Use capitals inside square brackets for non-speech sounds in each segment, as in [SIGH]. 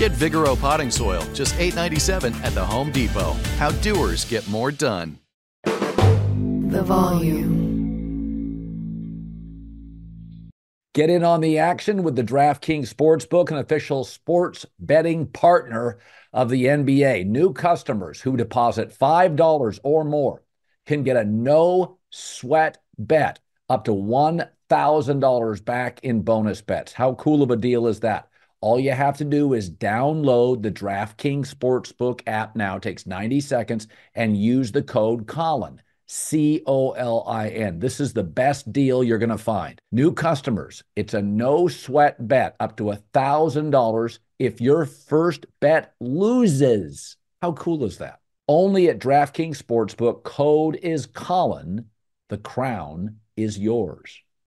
Get Vigoro potting soil, just $8.97 at the Home Depot. How doers get more done. The volume. Get in on the action with the DraftKings Sportsbook, an official sports betting partner of the NBA. New customers who deposit $5 or more can get a no sweat bet up to $1,000 back in bonus bets. How cool of a deal is that? All you have to do is download the DraftKings Sportsbook app now. It takes 90 seconds and use the code Colin. C O L I N. This is the best deal you're going to find. New customers, it's a no sweat bet up to $1,000 if your first bet loses. How cool is that? Only at DraftKings Sportsbook. Code is Colin. The crown is yours.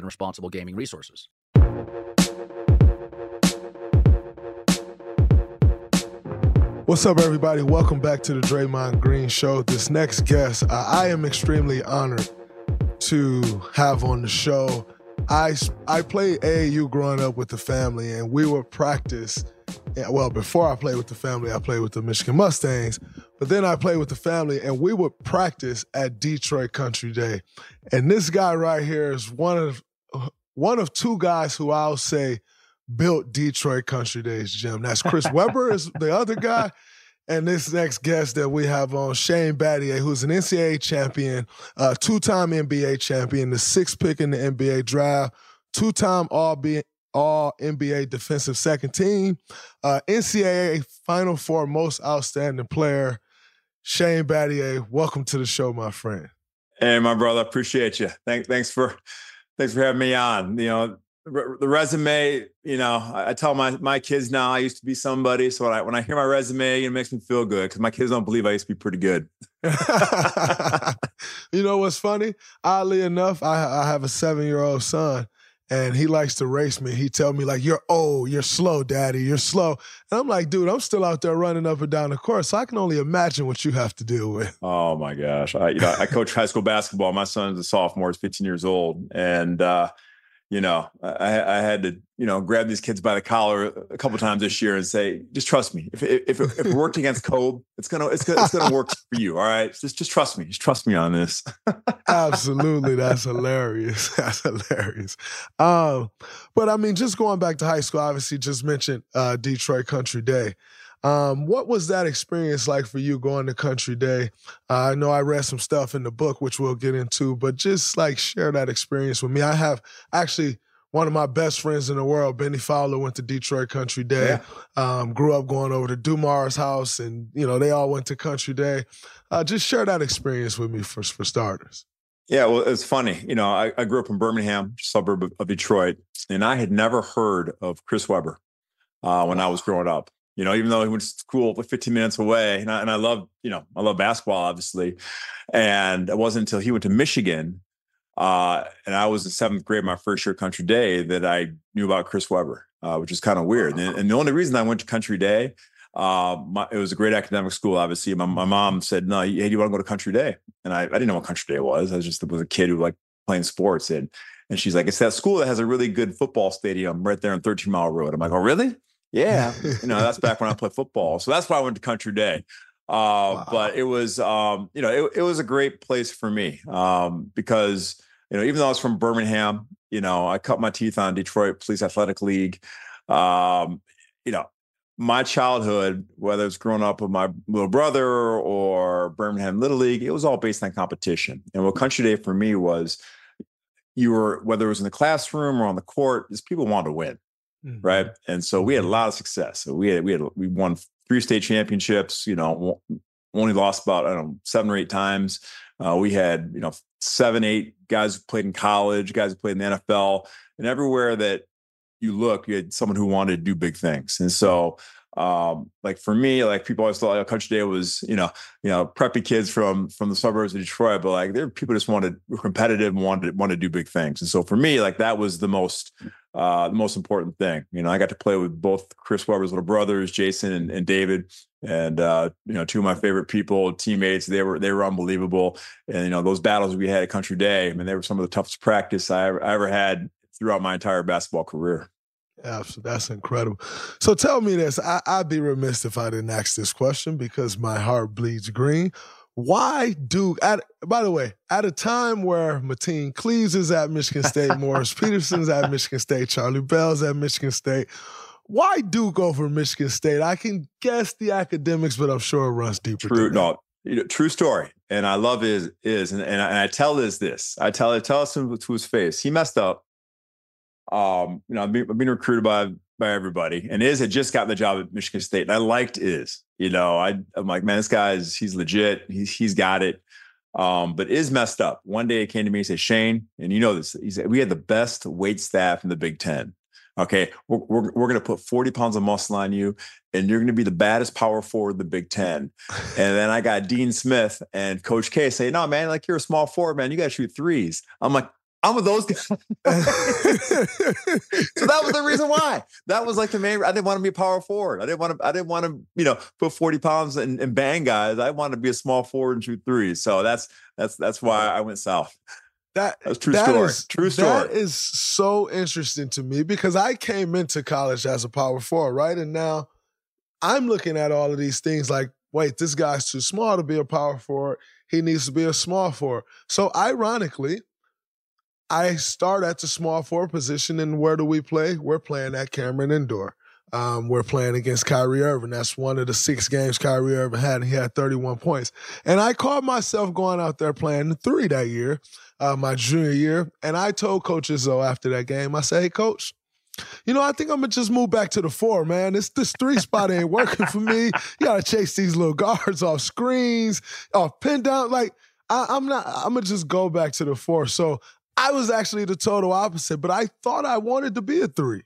and responsible gaming resources. What's up, everybody? Welcome back to the Draymond Green Show. This next guest, uh, I am extremely honored to have on the show. I I played AAU growing up with the family, and we would practice. Well, before I played with the family, I played with the Michigan Mustangs. But then I played with the family, and we would practice at Detroit Country Day. And this guy right here is one of one of two guys who I'll say built Detroit Country Days gym. That's Chris Webber is the other guy. And this next guest that we have on, Shane Battier, who's an NCAA champion, uh, two-time NBA champion, the sixth pick in the NBA draft, two-time All B All NBA defensive second team, uh, NCAA Final Four most outstanding player. Shane Battier, welcome to the show, my friend. Hey, my brother, appreciate you. Thank, thanks for Thanks for having me on. You know, the resume, you know, I, tell my my kids now I used to be somebody. So when I when I hear my resume, it makes me feel good because my kids don't believe I used to be pretty good. [LAUGHS] you know what's funny? Oddly enough, I, I have a seven year old son, and he likes to race me. He tell me like, "You're old, you're slow, daddy, you're slow." And I'm like, "Dude, I'm still out there running up and down the course. So I can only imagine what you have to deal with." Oh my gosh, I you know I coach high school basketball. My son's a sophomore, he's 15 years old, and uh, you know, I, I, had to, you know, grab these kids by the collar a couple times this year and say, just trust me. If if, if it worked [LAUGHS] against Kobe, it's gonna it's gonna it's gonna work for you. All right, just just trust me. Just trust me on this. Absolutely, that's hilarious. [LAUGHS] That's hilarious. Um, but I mean, just going back to high school, obviously, just mentioned uh, Detroit Country Day. Um, what was that experience like for you going to Country Day? Uh, I know I read some stuff in the book, which we'll get into, but just like share that experience with me. I have actually one of my best friends in the world, Bennie Fowler, went to Detroit Country Day. Yeah. Um, grew up going over to Dumars' house, and you know they all went to Country Day. Uh, just share that experience with me for for starters. Yeah, well, it's funny. You know, I, I grew up in Birmingham, suburb of, of, Detroit, and I had never heard of Chris Webber uh, when I was growing up You know, even though he went to school 15 minutes away, and I, and I love, you know, I love basketball, obviously. And it wasn't until he went to Michigan, uh, and I was in seventh grade, my first year Country Day, that I knew about Chris Webber, uh, which is kind of weird. And, and, the only reason I went to Country Day, uh, my, it was a great academic school. Obviously, my, my mom said, "No, hey, do you want to go to Country Day?" And I, I didn't know what Country Day was. I was just was a kid who liked playing sports, and and she's like, "It's that school that has a really good football stadium right there on 13 Mile Road." I'm like, "Oh, really?" Yeah, you know, that's back when I played football. So that's why I went to Country Day. Uh, wow. But it was, um, you know, it, it was a great place for me um, because, you know, even though I was from Birmingham, you know, I cut my teeth on Detroit Police Athletic League. Um, you know, my childhood, whether it's growing up with my little brother or Birmingham Little League, it was all based on competition. And what Country Day for me was, you were whether it was in the classroom or on the court, is people wanted to win mm-hmm. right? And so we had a lot of success. So we had we had we won three state championships. You know, only lost about I don't know seven or eight times. Uh, we had you know seven, eight guys who played in college, guys who played in the NFL, and everywhere that you look, you had someone who wanted to do big things. And so um, like for me, like people always thought like, Country Day was, you know, you know, preppy kids from from the suburbs of Detroit, but like there people just wanted competitive and wanted wanted to do big things. And so for me, like that was the most uh the most important thing. You know, I got to play with both Chris Webber's little brothers, Jason and, and David, and uh, you know, two of my favorite people, teammates. They were they were unbelievable. And you know, those battles we had at Country Day, I mean, they were some of the toughest practice I ever, I ever had throughout my entire basketball career. Absolutely. That's incredible. So tell me this. I, would be remiss if I didn't ask this question because my heart bleeds green. Why do at by the way, at a time where Mateen Cleaves is at Michigan State, [LAUGHS] Morris Peterson's at Michigan State, Charlie Bell's at Michigan State, why Duke over Michigan State? I can guess the academics, but I'm sure it runs deeper. True, no, you know, true story. And I love is is and, and I, and I tell this this. I tell it tell us to his face. He messed up um, you know, I've been, recruited by by everybody, and Iz had just gotten the job at Michigan State, and I liked Iz. You know, I I'm like, man, this guy's he's legit. He's he's got it. Um, but Iz messed up. One day he came to me and said, Shane, and you know this, he said, we had the best weight staff in the Big Ten. Okay, we're, we're, we're going to put 40 pounds of muscle on you, and you're going to be the baddest power forward in the Big Ten. and then I got Dean Smith and Coach K say, No, man, like you're a small forward, man. You got to shoot threes. I'm like, I'm with those guys. [LAUGHS] [LAUGHS] so that was the reason why. That was like the main. I didn't want to be a power forward. I didn't want to. I didn't want to. You know, put 40 pounds and, and bang guys. I wanted to be a small forward and shoot threes. So that's that's that's why I went south. That, that's true that story. Is, true story. That is so interesting to me because I came into college as a power forward, right? And now I'm looking at all of these things like, wait, this guy's too small to be a power forward. He needs to be a small forward. So ironically, I start at the small forward position, and where do we play? We're playing at Cameron Indoor. Um, we're playing against Kyrie Irving. That's one of the six games Kyrie Irving had, and he had 31 points. And I caught myself going out there playing three that year, uh, my junior year. And I told Coach Izzo after that game, I said, hey, Coach, you know, I think I'm gonna just move back to the four, man. This this three spot ain't working for me. You gotta chase these little guards [LAUGHS] off screens, off pin down. Like I, am not. I'm gonna just go back to the four. So I was actually the total opposite, but I thought I wanted to be a three.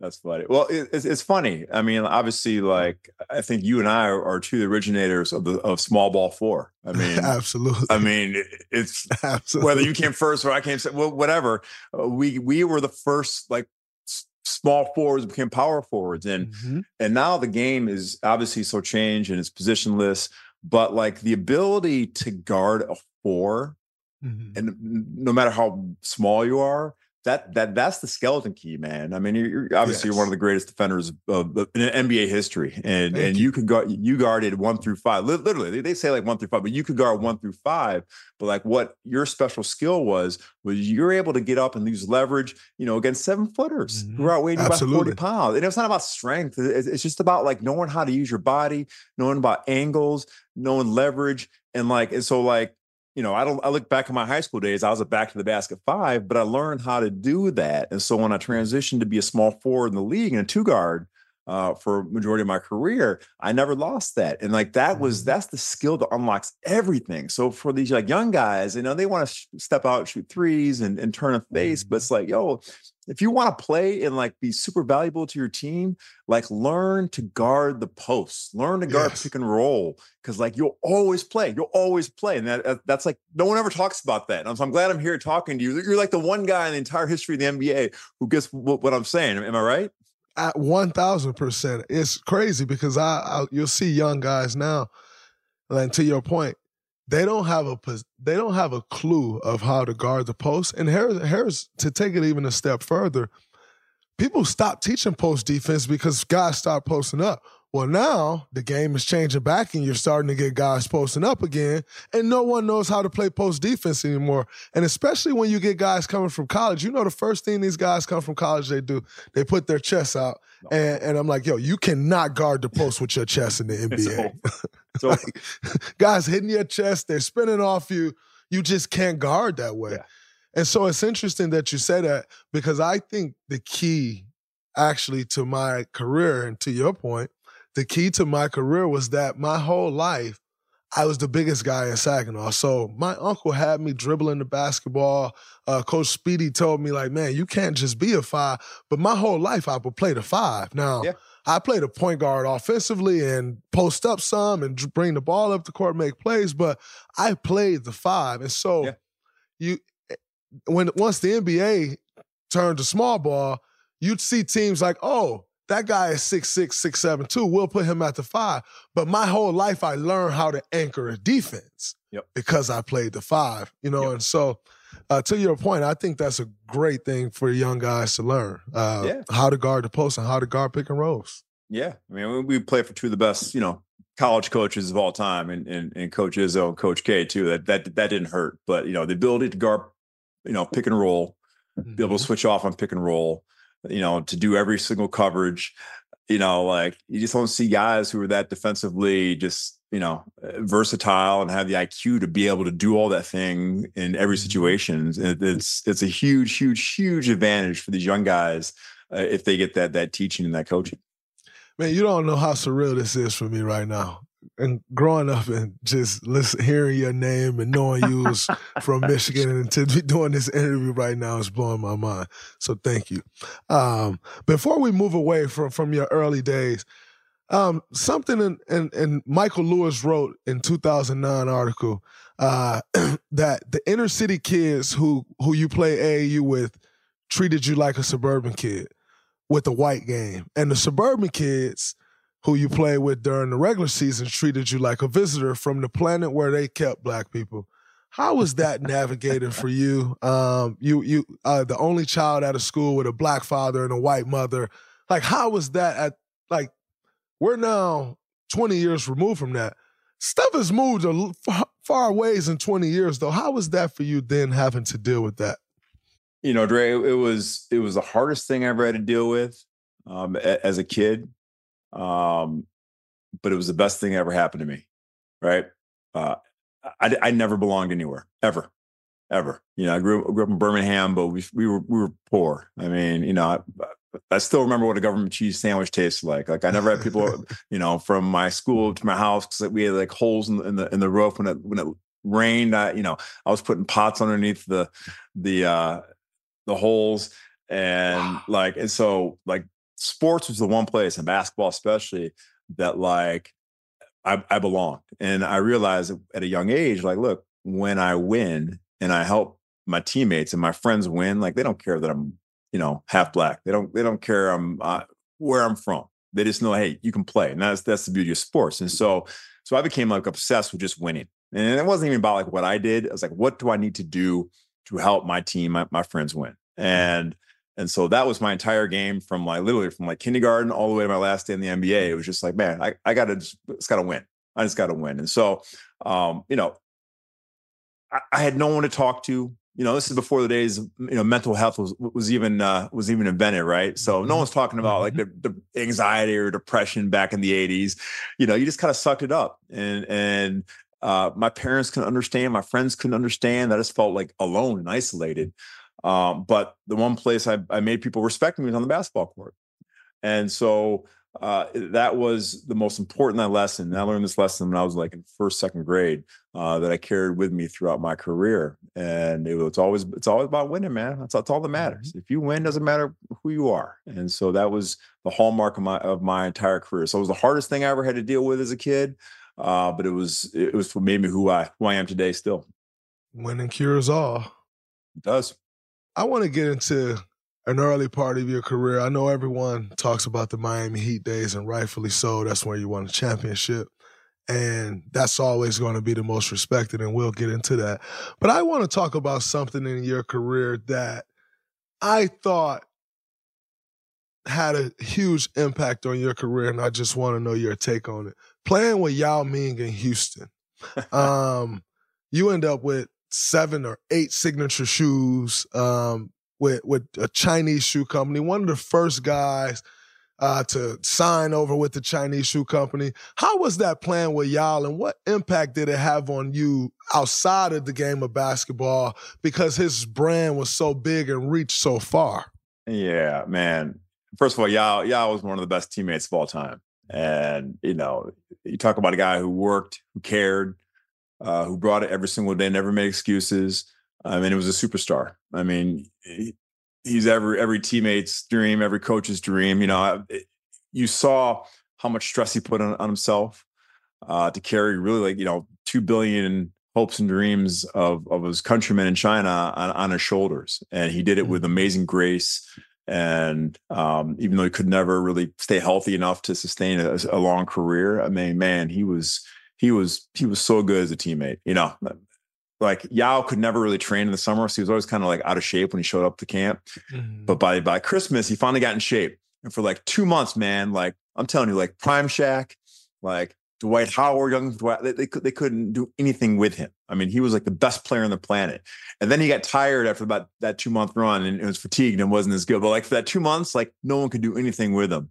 That's funny. Well, it, it's, it's funny. I mean, obviously, like I think you and I are, are two of the originators of the of small ball four. I [LAUGHS] mean, absolutely. I mean, it's [LAUGHS] absolutely. whether you came first or I came, well, whatever. Uh, we we were the first like small forwards became power forwards, and mm-hmm. and now the game is obviously so changed and it's positionless. But like the ability to guard a four Mm-hmm. And no matter how small you are, that that that's the skeleton key, man. I mean, you're, obviously yes. you're one of the greatest defenders of, of in NBA history, and Thank and you. you could guard you guarded one through five. Literally, they say like one through five, but you could guard one through five. But like what your special skill was was you're able to get up and use leverage, you know, against seven footers mm-hmm. who are outweighing you by forty pounds. And it's not about strength; it's just about like knowing how to use your body, knowing about angles, knowing leverage, and like and so like you know, I don't I look back at my high school days, I was a back to the basket five, but I learned how to do that. And so when I transitioned to be a small forward in the league and a two guard, uh, for majority of my career, I never lost that. And like that was Mhm. that's the skill that unlocks everything. So for these like young guys, you know, they want to sh- step out, shoot threes, and, and turn a face, but it's like, yo, if you want to play and like be super valuable to your team, like learn to guard the posts, learn to guard Yes. pick and roll, because like you'll always play, you'll always play, and that that- that's like no one ever talks about that. And so I'm glad I'm here talking to you. You're like the one guy in the entire history of the NBA who gets what, what I'm saying. Am I right? At one thousand percent. It's crazy because I, I you'll see young guys now, and to your point, they don't have a they don't have a clue of how to guard the post. And here's here's to take it even a step further. People stop teaching post defense because guys start posting up. Well, now the game is changing back, and you're starting to get guys posting up again, and no one knows how to play post defense anymore. And especially when you get guys coming from college, you know the first thing these guys come from college they do, they put their chests out, and, and I'm like, yo, you cannot guard the post with your chest in the [LAUGHS] NBA. So [LAUGHS] Like, guys hitting your chest, they're spinning off you. You just can't guard that way. Yeah. And so it's interesting that you say that because I think the key actually to my career and to your point, the key to my career was that my whole life I was the biggest guy in Saginaw. So my uncle had me dribbling the basketball. Uh, Coach Speedy told me, like, man, you can't just be a five. But my whole life I would play the five. Now, Yeah. I played a point guard offensively and post up some and bring the ball up the court, make plays, but I played the five. And so Yeah. you eh, when once the NBA turned to small ball, you'd see teams like, oh, that guy is six six, six seven two. We'll put him at the five. But my whole life I learned how to anchor a defense Yep. because I played the five, you know, Yep. and so uh, to your point, I think that's a great thing for young guys to learn. Uh, Yeah. how to guard the post and how to guard pick and rolls. Yeah, I mean, we, play for two of the best, you know, college coaches of all time, and and, and Coach Izzo and Coach K too. That that that didn't hurt, but you know, the ability to guard, you know, pick and roll, be able to switch off on pick and roll, you know, to do every single coverage. You know, like you just don't see guys who are that defensively just you know uh, versatile and have the IQ to be able to do all that thing in every situation. It, it's it's a huge, huge, huge advantage for these young guys uh, if they get that that teaching and that coaching. Man, you don't know how surreal this is for me right now. And growing up and just listen, hearing your name and knowing you was from [LAUGHS] Michigan and to be doing this interview right now is blowing my mind. So thank you. Um, before we move away from from your early days, um, something in, in, in Michael Lewis wrote in 2009 article uh, [CLEARS THROAT] that the inner city kids who who you play AAU with treated you like a suburban kid with the white game, and the suburban kids who you play with during the regular season treated you like a visitor from the planet where they kept black people. How was that navigated for you? Um, you you uh, the only child at a school with a black father and a white mother. Like, how was that? At like, we're now twenty years removed from that. Stuff has moved a far, ways in twenty years, though. How was that for you then, having to deal with that? you know, Dre, it was it was the hardest thing I ever had to deal with um, as a kid, um, but it was the best thing that ever happened to me. Right? Uh, I, I never belonged anywhere ever, ever. You know, I grew, grew up in Birmingham, but we we were we were poor. I mean, you know, I, I still remember what a government cheese sandwich tastes like. Like I never had people, [LAUGHS] you know, from my school to my house because we had like holes in the in the, in the roof when it when it rained. I, you know, I was putting pots underneath the the uh the holes and like and so like sports was the one place and basketball especially that like I, I belonged and i realized at a young age like look when i win and i help my teammates and my friends win like they don't care that i'm you know half black they don't they don't care i'm uh, where i'm from they just know hey you can play and that's that's the beauty of sports and so so i became like obsessed with just winning and it wasn't even about like what i did i was like what do i need to do to help my team, my, my friends win. And and so that was my entire game from like literally from like kindergarten all the way to my last day in the NBA. It was just like, man, I, I gotta just it's gotta win. I just gotta win. And so um, you know, I, I had no one to talk to. You know, this is before the days, you know, mental health was was even uh was even invented, right? So no one's talking about like the, the anxiety or depression back in the 80s. You know, you just kind of sucked it up. And and uh, my parents couldn't understand, my friends couldn't understand. I just felt like alone and isolated. Um, but the one place I, I made people respect me was on the basketball court. And so uh, that was the most important that lesson. And I learned this lesson when I was like in first, second grade uh, that I carried with me throughout my career. And it, it's always it's always about winning, man. That's, that's all that matters. Mm-hmm. If you win, doesn't matter who you are. And so that was the hallmark of my of my entire career. So it was the hardest thing I ever had to deal with as a kid. Uh, but it was it was what made me who I who I am today. Still, winning cures all. It does. I want to get into an early part of your career. I know everyone talks about the Miami Heat days, and rightfully so. That's where you won a championship. And that's always going to be the most respected, and we'll get into that. But I want to talk about something in your career that I thought had a huge impact on your career, and I just want to know your take on it. Playing with Yao Ming in Houston, [LAUGHS] um, you end up with seven or eight signature shoes. Um, with with a Chinese shoe company, one of the first guys uh, to sign over with the Chinese shoe company. How was that playing with Yao, and what impact did it have on you outside of the game of basketball? Because his brand was so big and reached so far. Yeah, man. First of all, Yao, Yao was one of the best teammates of all time, and you know, you talk about a guy who worked, who cared, uh, who brought it every single day, never made excuses. I mean, it was a superstar. I mean, he, he's every every teammate's dream, every coach's dream. You know, it, you saw how much stress he put on, on himself uh, to carry really like you know two billion hopes and dreams of of his countrymen in China on, on his shoulders, and he did it with mm-hmm. amazing grace. And um, even though he could never really stay healthy enough to sustain a, a long career, I mean, man, he was he was he was so good as a teammate. You know, like Yao could never really train in the summer, so he was always kind of like out of shape when he showed up to camp. Mm-hmm. But by by Christmas, he finally got in shape. And for like two months, man, like I'm telling you, like Prime Shack, like Dwight Howard, young Dwight, they, they, they couldn't do anything with him. I mean, he was like the best player on the planet. And then he got tired after about that two month run and it was fatigued and wasn't as good. But like for that two months, like no one could do anything with him.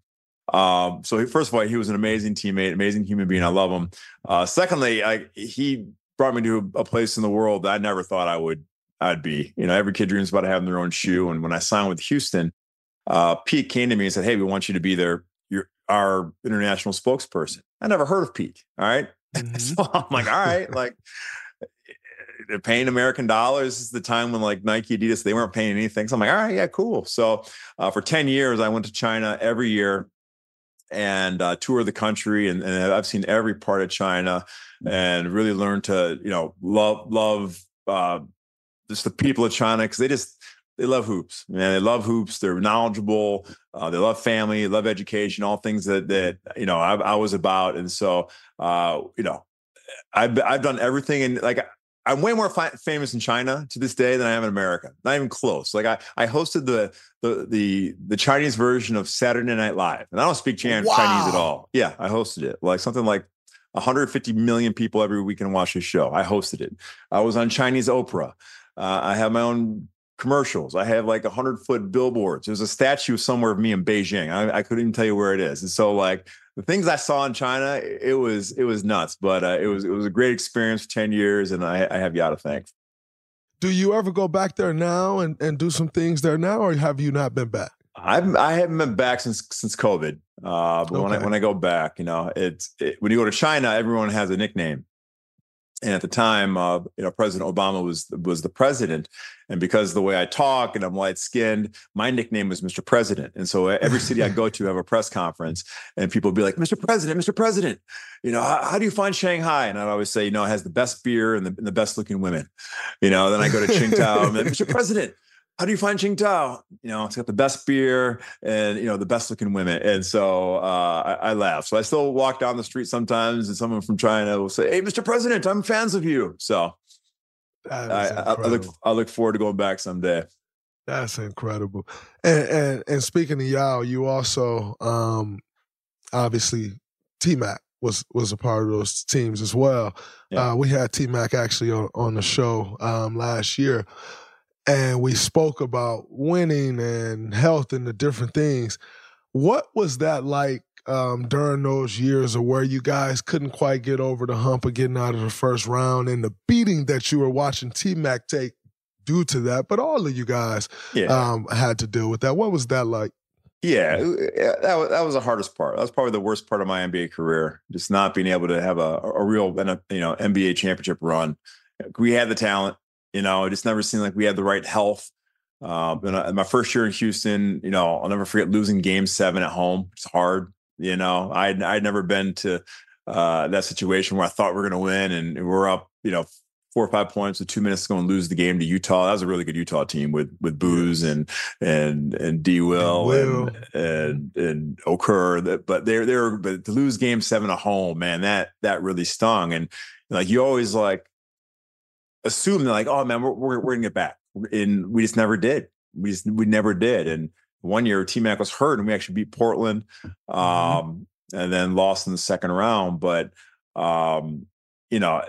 Um, so he, first of all, he was an amazing teammate, amazing human being. I love him. Uh, secondly, I, he brought me to a place in the world that I never thought I would I'd be. You know, every kid dreams about having their own shoe. And when I signed with Houston, uh, Peak came to me and said, "Hey, we want you to be their your our international spokesperson." I never heard of Peak. All right? [LAUGHS] mm-hmm. so I'm like, all right, like they're paying American dollars. This is the time when like Nike, Adidas, they weren't paying anything. So I'm like, all right, yeah, cool. So uh, for 10 years, I went to China every year and uh, tour the country, and, and, I've seen every part of China, and really learned to you know love love uh, just the people of China because they just they love hoops, man. They love hoops. They're knowledgeable. Uh, they love family, love education, all things that that you know I, I was about, and so uh, you know I've I've done everything, and like I'm way more fi- famous in China to this day than I am in America. Not even close. Like I, I hosted the the the the Chinese version of Saturday Night Live, and I don't speak Chinese, wow. Chinese at all. Yeah, I hosted it. Like something like 150 million people every weekend watch this show. I hosted it. I was on Chinese Oprah. Uh, I have my own commercials. I have like a hundred foot billboards. There's a statue somewhere of me in Beijing. I, I couldn't even tell you where it is. And so like the things I saw in China, it was it was nuts. But uh, it was it was a great experience for ten years, and I, I have Yao to thank. Do you ever go back there now and, and do some things there now, or have you not been back? I've I haven't been back since since COVID. Uh, but okay. when I when I go back, you know, it's it, when you go to China, everyone has a nickname and at the time, uh, you know, President Obama was was the president, and because the way I talk and I'm light skinned, my nickname was Mr. President. And so every city I go to, have a press conference, and people would be like, "Mr. President, Mr. President, you know, how, how do you find Shanghai?" And I'd always say, "You know, it has the best beer and the, and the best looking women." You know, then I go to Qingdao, and Mr. President, how do you find Qingdao? You know, it's got the best beer and you know the best looking women. And so uh, I, I, laugh. So I still walk down the street sometimes, and someone from China will say, "Hey, Mr. President, I'm fans of you." So I, I, look I look forward to going back someday. That's incredible. And and, and speaking of Yao, you also um, obviously T Mac was was a part of those teams as well. Yeah. Uh, we had T Mac actually on, on the show um, last year and we spoke about winning and health and the different things. What was that like um, during those years of where you guys couldn't quite get over the hump of getting out of the first round and the beating that you were watching T Mac take due to that, but all of you guys yeah. um, had to deal with that. What was that like? Yeah, that was, that was the hardest part. That was probably the worst part of my NBA career, just not being able to have a, a real you know NBA championship run. We had the talent, you know, it just never seemed like we had the right health. Uh, and my first year in Houston, you know, I'll never forget losing Game Seven at home. It's hard, you know. I'd I'd never been to uh, that situation where I thought we are going to win and we're up, you know, four or five points with two minutes to go and lose the game to Utah. That was a really good Utah team with with Booze and and and D Will and, and and Okur. But they're they're but to lose game seven at home, man, that that really stung. And like you always like assume they're like, oh man, we're we're, we're gonna get back. And we just never did. We just we never did. And one year T Mac was hurt and we actually beat Portland. Mm-hmm. Um, and then lost in the second round. But um, you know,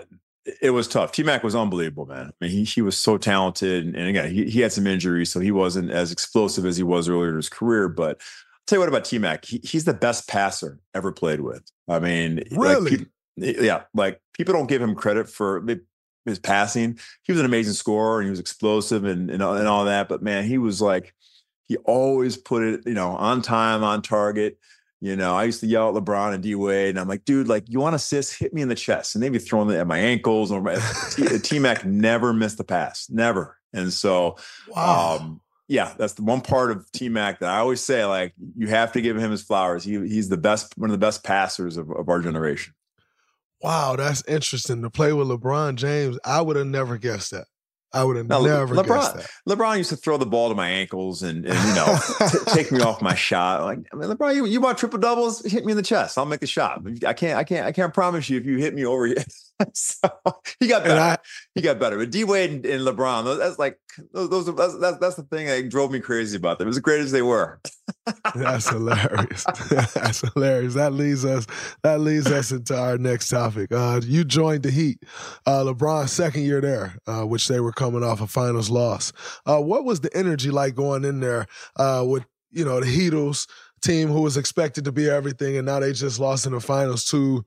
it was tough. T Mac was unbelievable, man. I mean, he he was so talented, and, and again, he, he had some injuries, so he wasn't as explosive as he was earlier in his career. But I'll tell you what about T Mac, he, he's the best passer ever played with. I mean, really, like, yeah, like people don't give him credit for his passing. He was an amazing scorer, and he was explosive, and and, and all that. But man, he was like, he always put it, you know, on time, on target. You know, I used to yell at LeBron and D Wade, and I'm like, dude, like, you want assists? Hit me in the chest. And they'd be throwing it at my ankles. Or my [LAUGHS] T Mac never missed a pass, never. And so, wow. um, yeah, that's the one part of T Mac that I always say, like, you have to give him his flowers. He he's the best, one of the best passers of, of our generation. Wow, that's interesting to play with LeBron James. I would have never guessed that. I would have never LeBron, guessed that. LeBron used to throw the ball to my ankles and, and you know t- [LAUGHS] take me off my shot. Like I mean, LeBron, you, you want triple doubles? Hit me in the chest. I'll make a shot. I can't. I can't. I can't promise you if you hit me over. [LAUGHS] so he got better. I, he got better. But D Wade and, and, LeBron, that's like those. those that's, that's, that's the thing that drove me crazy about them. As great as they were. That's hilarious. [LAUGHS] that's hilarious. That leads us. That leads us into our next topic. Uh, you joined the Heat. Uh, LeBron's second year there, uh, which they were coming off a finals loss. Uh, what was the energy like going in there uh, with you know the Heatles team who was expected to be everything, and now they just lost in the finals to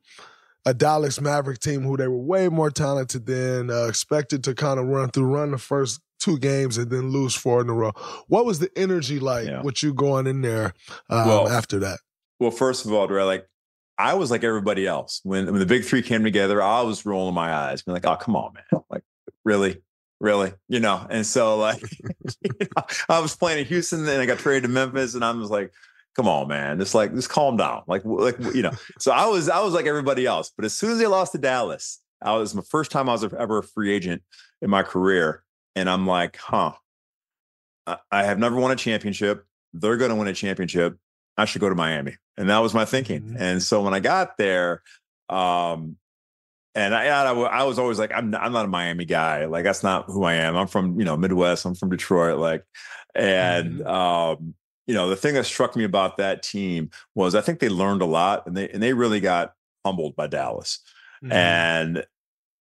a Dallas Maverick team who they were way more talented than, uh, expected to kind of run through, run the first two games and then lose four in a row. What was the energy like yeah. with you going in there um, well, after that? Well, first of all, Dre, like I was like everybody else. When, when the big three came together, I was rolling my eyes, being like, oh, come on, man. Like, really? Really? You know? And so, like, [LAUGHS] you know, I was playing in Houston and I got traded to Memphis, and I was like, come on, man. Just like, just calm down. Like, like you know. So I was, I was like everybody else. But as soon as they lost to Dallas, I was my first time I was ever a free agent in my career, and I'm like, huh. I have never won a championship. They're going to win a championship. I should go to Miami, and that was my thinking. Mm-hmm. And so when I got there, um, and I, I, I, was always like, I'm not, I'm not a Miami guy. Like that's not who I am. I'm from you know Midwest. I'm from Detroit. Like, and mm-hmm. um, you know, the thing that struck me about that team was I think they learned a lot and they and they really got humbled by Dallas. Mm-hmm. And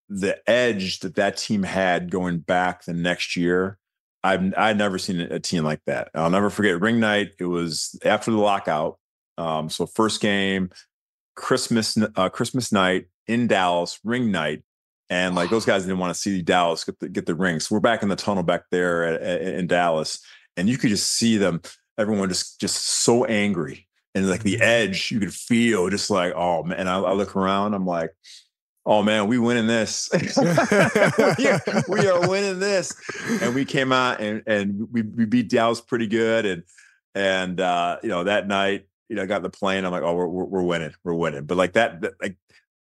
the edge that that team had going back the next year, I've I'd never seen a team like that. I'll never forget ring night. It was after the lockout. Um, so first game, Christmas uh, Christmas night in Dallas, ring night, and like those guys didn't want to see Dallas get the, get the ring. So we're back in the tunnel back there at, at, in Dallas, and you could just see them everyone just just so angry and like the mm-hmm. edge you could feel just like oh man and I, I look around i'm like oh man we winning this [LAUGHS] [LAUGHS] we, are, we, are, winning this and we came out and and we, we beat dallas pretty good and and uh you know that night you know I got the plane i'm like oh we're, we're, we're winning we're winning but like that, that like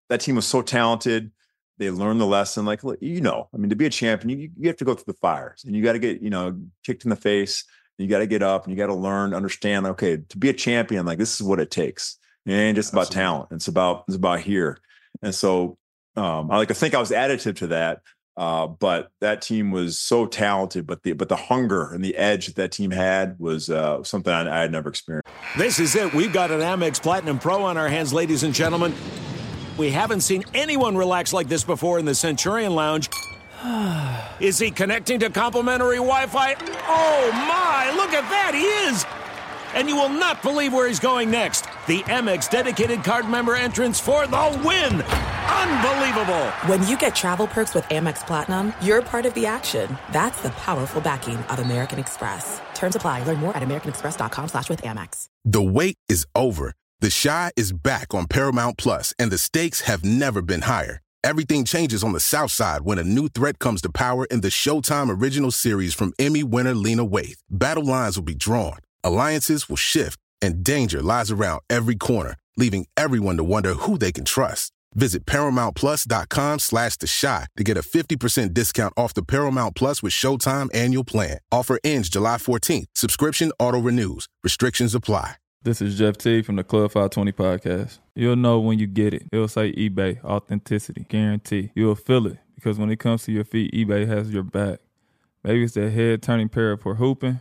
that team was so talented they learned the lesson like you know i mean to be a champion you, you have to go through the fires and you got to get you know kicked in the face you got to get up and you got to learn, understand. Okay, to be a champion, like this is what it takes. And ain't just Absolutely. about talent. It's about it's about here. And so um, I like to think I was additive to that. Uh, but that team was so talented, but the but the hunger and the edge that that team had was uh, something I, I had never experienced. This is it. We've got an Amex Platinum Pro on our hands, ladies and gentlemen. We haven't seen anyone relax like this before in the Centurion Lounge. [SIGHS] Is he connecting to complimentary Wi Fi? Oh my, look at that, he is! And you will not believe where he's going next. The Amex dedicated card member entrance for the win! Unbelievable. When you get travel perks with Amex Platinum, you're part of the action. That's the powerful backing of American Express. Terms apply. Learn more at americanexpress.com slash with Amex. The wait is over. The Chi is back on Paramount Plus, and the stakes have never been higher. Everything changes on the South Side when a new threat comes to power in the Showtime original series from Emmy winner Lena Waithe. Battle lines will be drawn, alliances will shift, and danger lies around every corner, leaving everyone to wonder who they can trust. Visit ParamountPlus.com slash The Chi to get a 50% discount off the Paramount Plus with Showtime annual plan. Offer ends July 14th. Subscription auto-renews. Restrictions apply. This is Jeff T from the Club 520 podcast. You'll know when you get it. It'll say eBay, authenticity, guarantee. You'll feel it because when it comes to your feet, eBay has your back. Maybe it's a head turning pair for hooping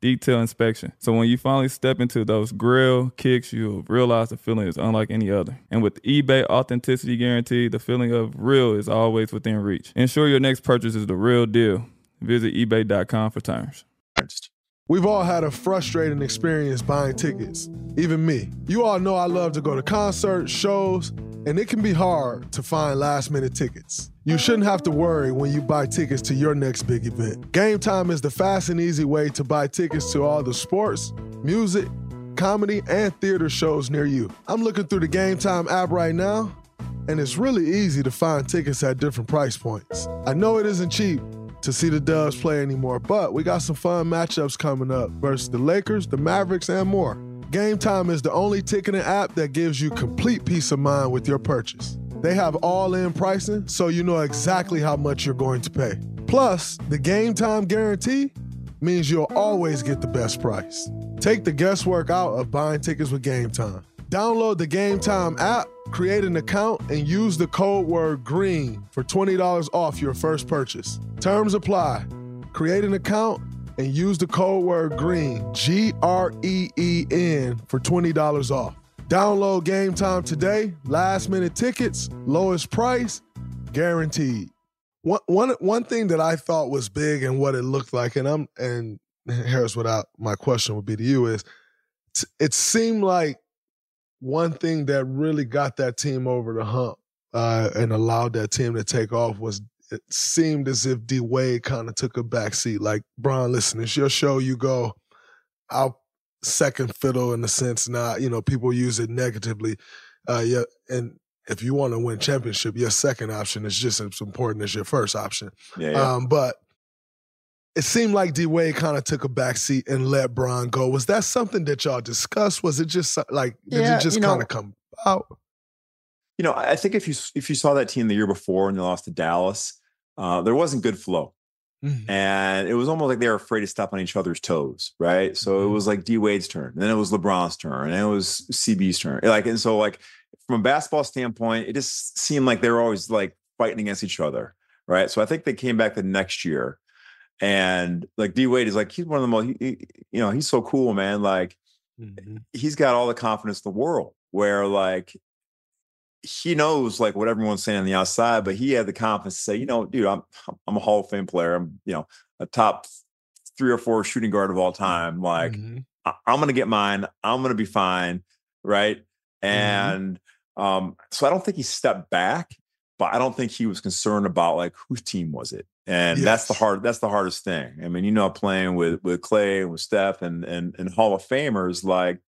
detailed inspection. So when you finally step into those grill kicks, you'll realize the feeling is unlike any other. And with eBay authenticity guarantee, the feeling of real is always within reach. Ensure your next purchase is the real deal. Visit eBay.com for terms. We've all had a frustrating experience buying tickets, even me. You all know I love to go to concerts, shows, and it can be hard to find last minute tickets. You shouldn't have to worry when you buy tickets to your next big event. Game Time is the fast and easy way to buy tickets to all the sports, music, comedy, and theater shows near you. I'm looking through the Game Time app right now, and it's really easy to find tickets at different price points. I know it isn't cheap to see the Dubs play anymore, but we got some fun matchups coming up versus the Lakers, the Mavericks, and more. Game Time is the only ticketing app that gives you complete peace of mind with your purchase. They have all in pricing, so you know exactly how much you're going to pay. Plus, the Game Time guarantee means you'll always get the best price. Take the guesswork out of buying tickets with Game Time. Download the Game Time app, create an account, and use the code word GREEN for $20 off your first purchase. Terms apply. Create an account and use the code word GREEN, G R E E N, for $20 off. Download Game Time today. Last minute tickets, lowest price, guaranteed. One, one, one thing that I thought was big and what it looked like, and I'm and Harris, I, my question would be to you is it seemed like one thing that really got that team over the hump uh, and allowed that team to take off was it seemed as if D Wade kind of took a backseat. Like, Bron, listen, it's your show. You go. I'll second fiddle in the sense not, you know, people use it negatively. Uh, yeah, and if you want to win championship, your second option is just as important as your first option. Yeah, yeah. Um, but it seemed like D Wade kind of took a backseat and let Bron go. Was that something that y'all discussed? Was it just like did Yeah, it just you know- kind of come out? You know, I think if you if you saw that team the year before and they lost to Dallas, uh, there wasn't good flow. Mm-hmm. And it was almost like they were afraid to step on each other's toes, right? So it mm-hmm. was like D Wade's turn, and then it was LeBron's turn, and it was CB's turn. Like, and so like from a basketball standpoint, it just seemed like they were always like fighting against each other, right? So I think they came back the next year, and like D Wade is like he's one of the most, he- he- you know, he's so cool, man. Like mm-hmm. he's got all the confidence in the world. Where like he knows like what everyone's saying on the outside, but he had the confidence to say, you know, dude, I'm I'm a Hall of Fame player. I'm you know a top three or four shooting guard of all mm-hmm. time. Like mm-hmm. I- I'm gonna get mine. I'm gonna be fine, right? Mm-hmm. And um, so I don't think he stepped back, but I don't think he was concerned about like whose team was it. And that's the hard that's the hardest thing. I mean, you know, playing with with Clay and with Steph and and and Hall of Famers, like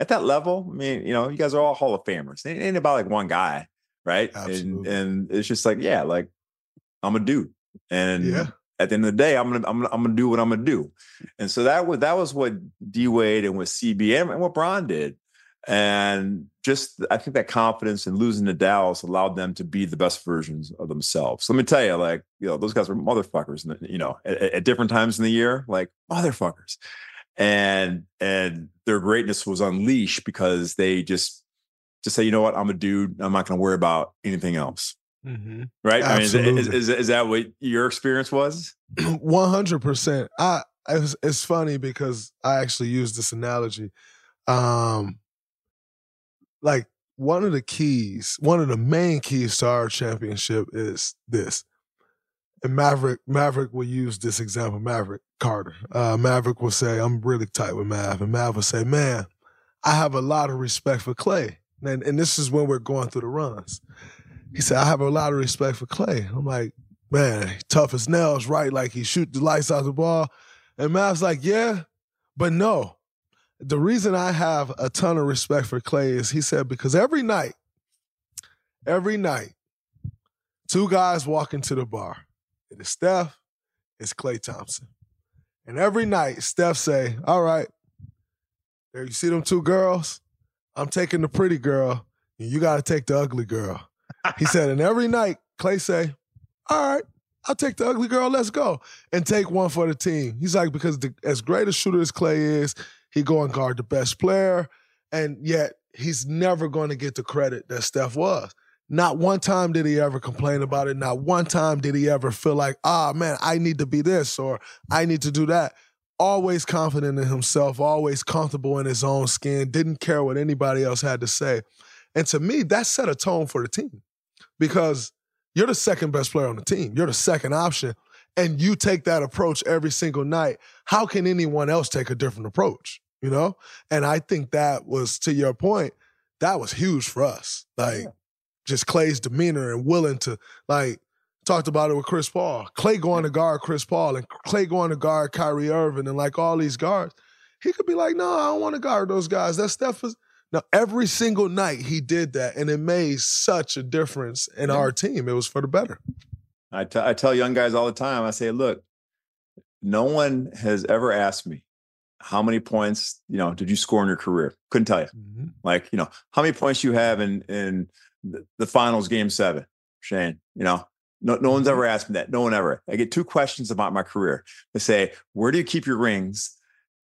at that level, I mean, you know, you guys are all Hall of Famers. It ain't about like one guy, right? And and it's just like, yeah, like I'm a dude. And Yeah. at the end of the day, I'm gonna I'm gonna I'm gonna do what I'm gonna do. And so that was that was what D Wade and what CB and, and what Bron did. And just I think that confidence in losing to Dallas allowed them to be the best versions of themselves. So let me tell you, like, you know, those guys were motherfuckers, you know, at, at different times in the year, like motherfuckers. And and their greatness was unleashed because they just just say, you know what, I'm a dude. I'm not gonna worry about anything else. Right? I mean, is, is, is, is that what your experience was? [CLEARS THROAT] One hundred percent. I it's, it's funny because I actually use this analogy. Um, like one of the keys, one of the main keys to our championship is this. And Maverick, Maverick will use this example. Maverick Carter, uh, Maverick will say, "I'm really tight with Mav," and Mav will say, "Man, I have a lot of respect for Clay." And, and this is when we're going through the runs. He said, "I have a lot of respect for Clay." I'm like, "Man, tough as nails, right? Like he shoot the lights out the ball." And Mav's like, "Yeah, but no." The reason I have a ton of respect for Clay is he said because every night, every night, two guys walk into the bar. It is Steph, it's Klay Thompson. And every night, Steph say, all right, there you see them two girls? I'm taking the pretty girl, and you got to take the ugly girl. He said, and every night, Klay say, all right, I'll take the ugly girl, let's go. And take one for the team. He's like, because the, as great a shooter as Klay is, he go and guard the best player, and yet he's never going to get the credit that Steph was. Not one time did he ever complain about it. Not one time did he ever feel like, ah, man, I need to be this or I need to do that. Always confident in himself, always comfortable in his own skin, didn't care what anybody else had to say. And to me, that set a tone for the team because you're the second best player on the team. You're the second option. And you take that approach every single night. How can anyone else take a different approach? You know? And I think that was, to your point, that was huge for us. Like, just Klay's demeanor and willing to like talked about it with Chris Paul. Klay going to guard Chris Paul and Klay going to guard Kyrie Irving and like all these guards. He could be like, no, I don't want to guard those guys. That Steph is now every single night he did that, and it made such a difference in yeah. our team. It was for the better. I, t- I tell young guys all the time. I say, look, no one has ever asked me how many points you know did you score in your career. Couldn't tell you. Mm-hmm. Like you know how many points you have in in the, finals game seven, Shane. You know, no, no one's mm-hmm. ever asked me that. No one ever. I get two questions about my career. They say, where do you keep your rings?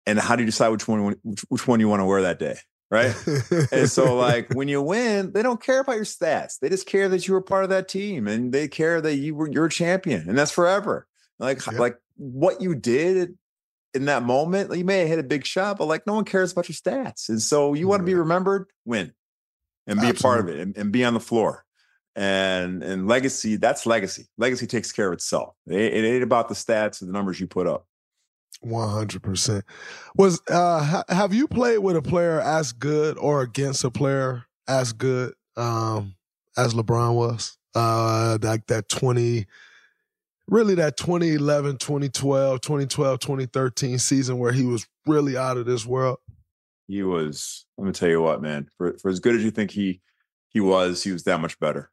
And how do you decide which one which, which one you want to wear that day? Right. and so like when you win, they don't care about your stats. They just care that you were part of that team and they care that you were you're a champion and that's forever. Like yep. like what you did in that moment, you may have hit a big shot, but like no one cares about your stats. And so you want to be remembered, win and be Absolutely. a part of it and, and, be on the floor. And and legacy, that's legacy. Legacy takes care of itself. It, it ain't about the stats or the numbers you put up. One hundred percent. Was uh, have you played with a player as good or against a player as good um, as LeBron was? Uh, like that twenty, really that 2011, 2012, 2012, 2013 season where he was really out of this world? He was let me tell you what man for, for as good as you think he he was he was that much better.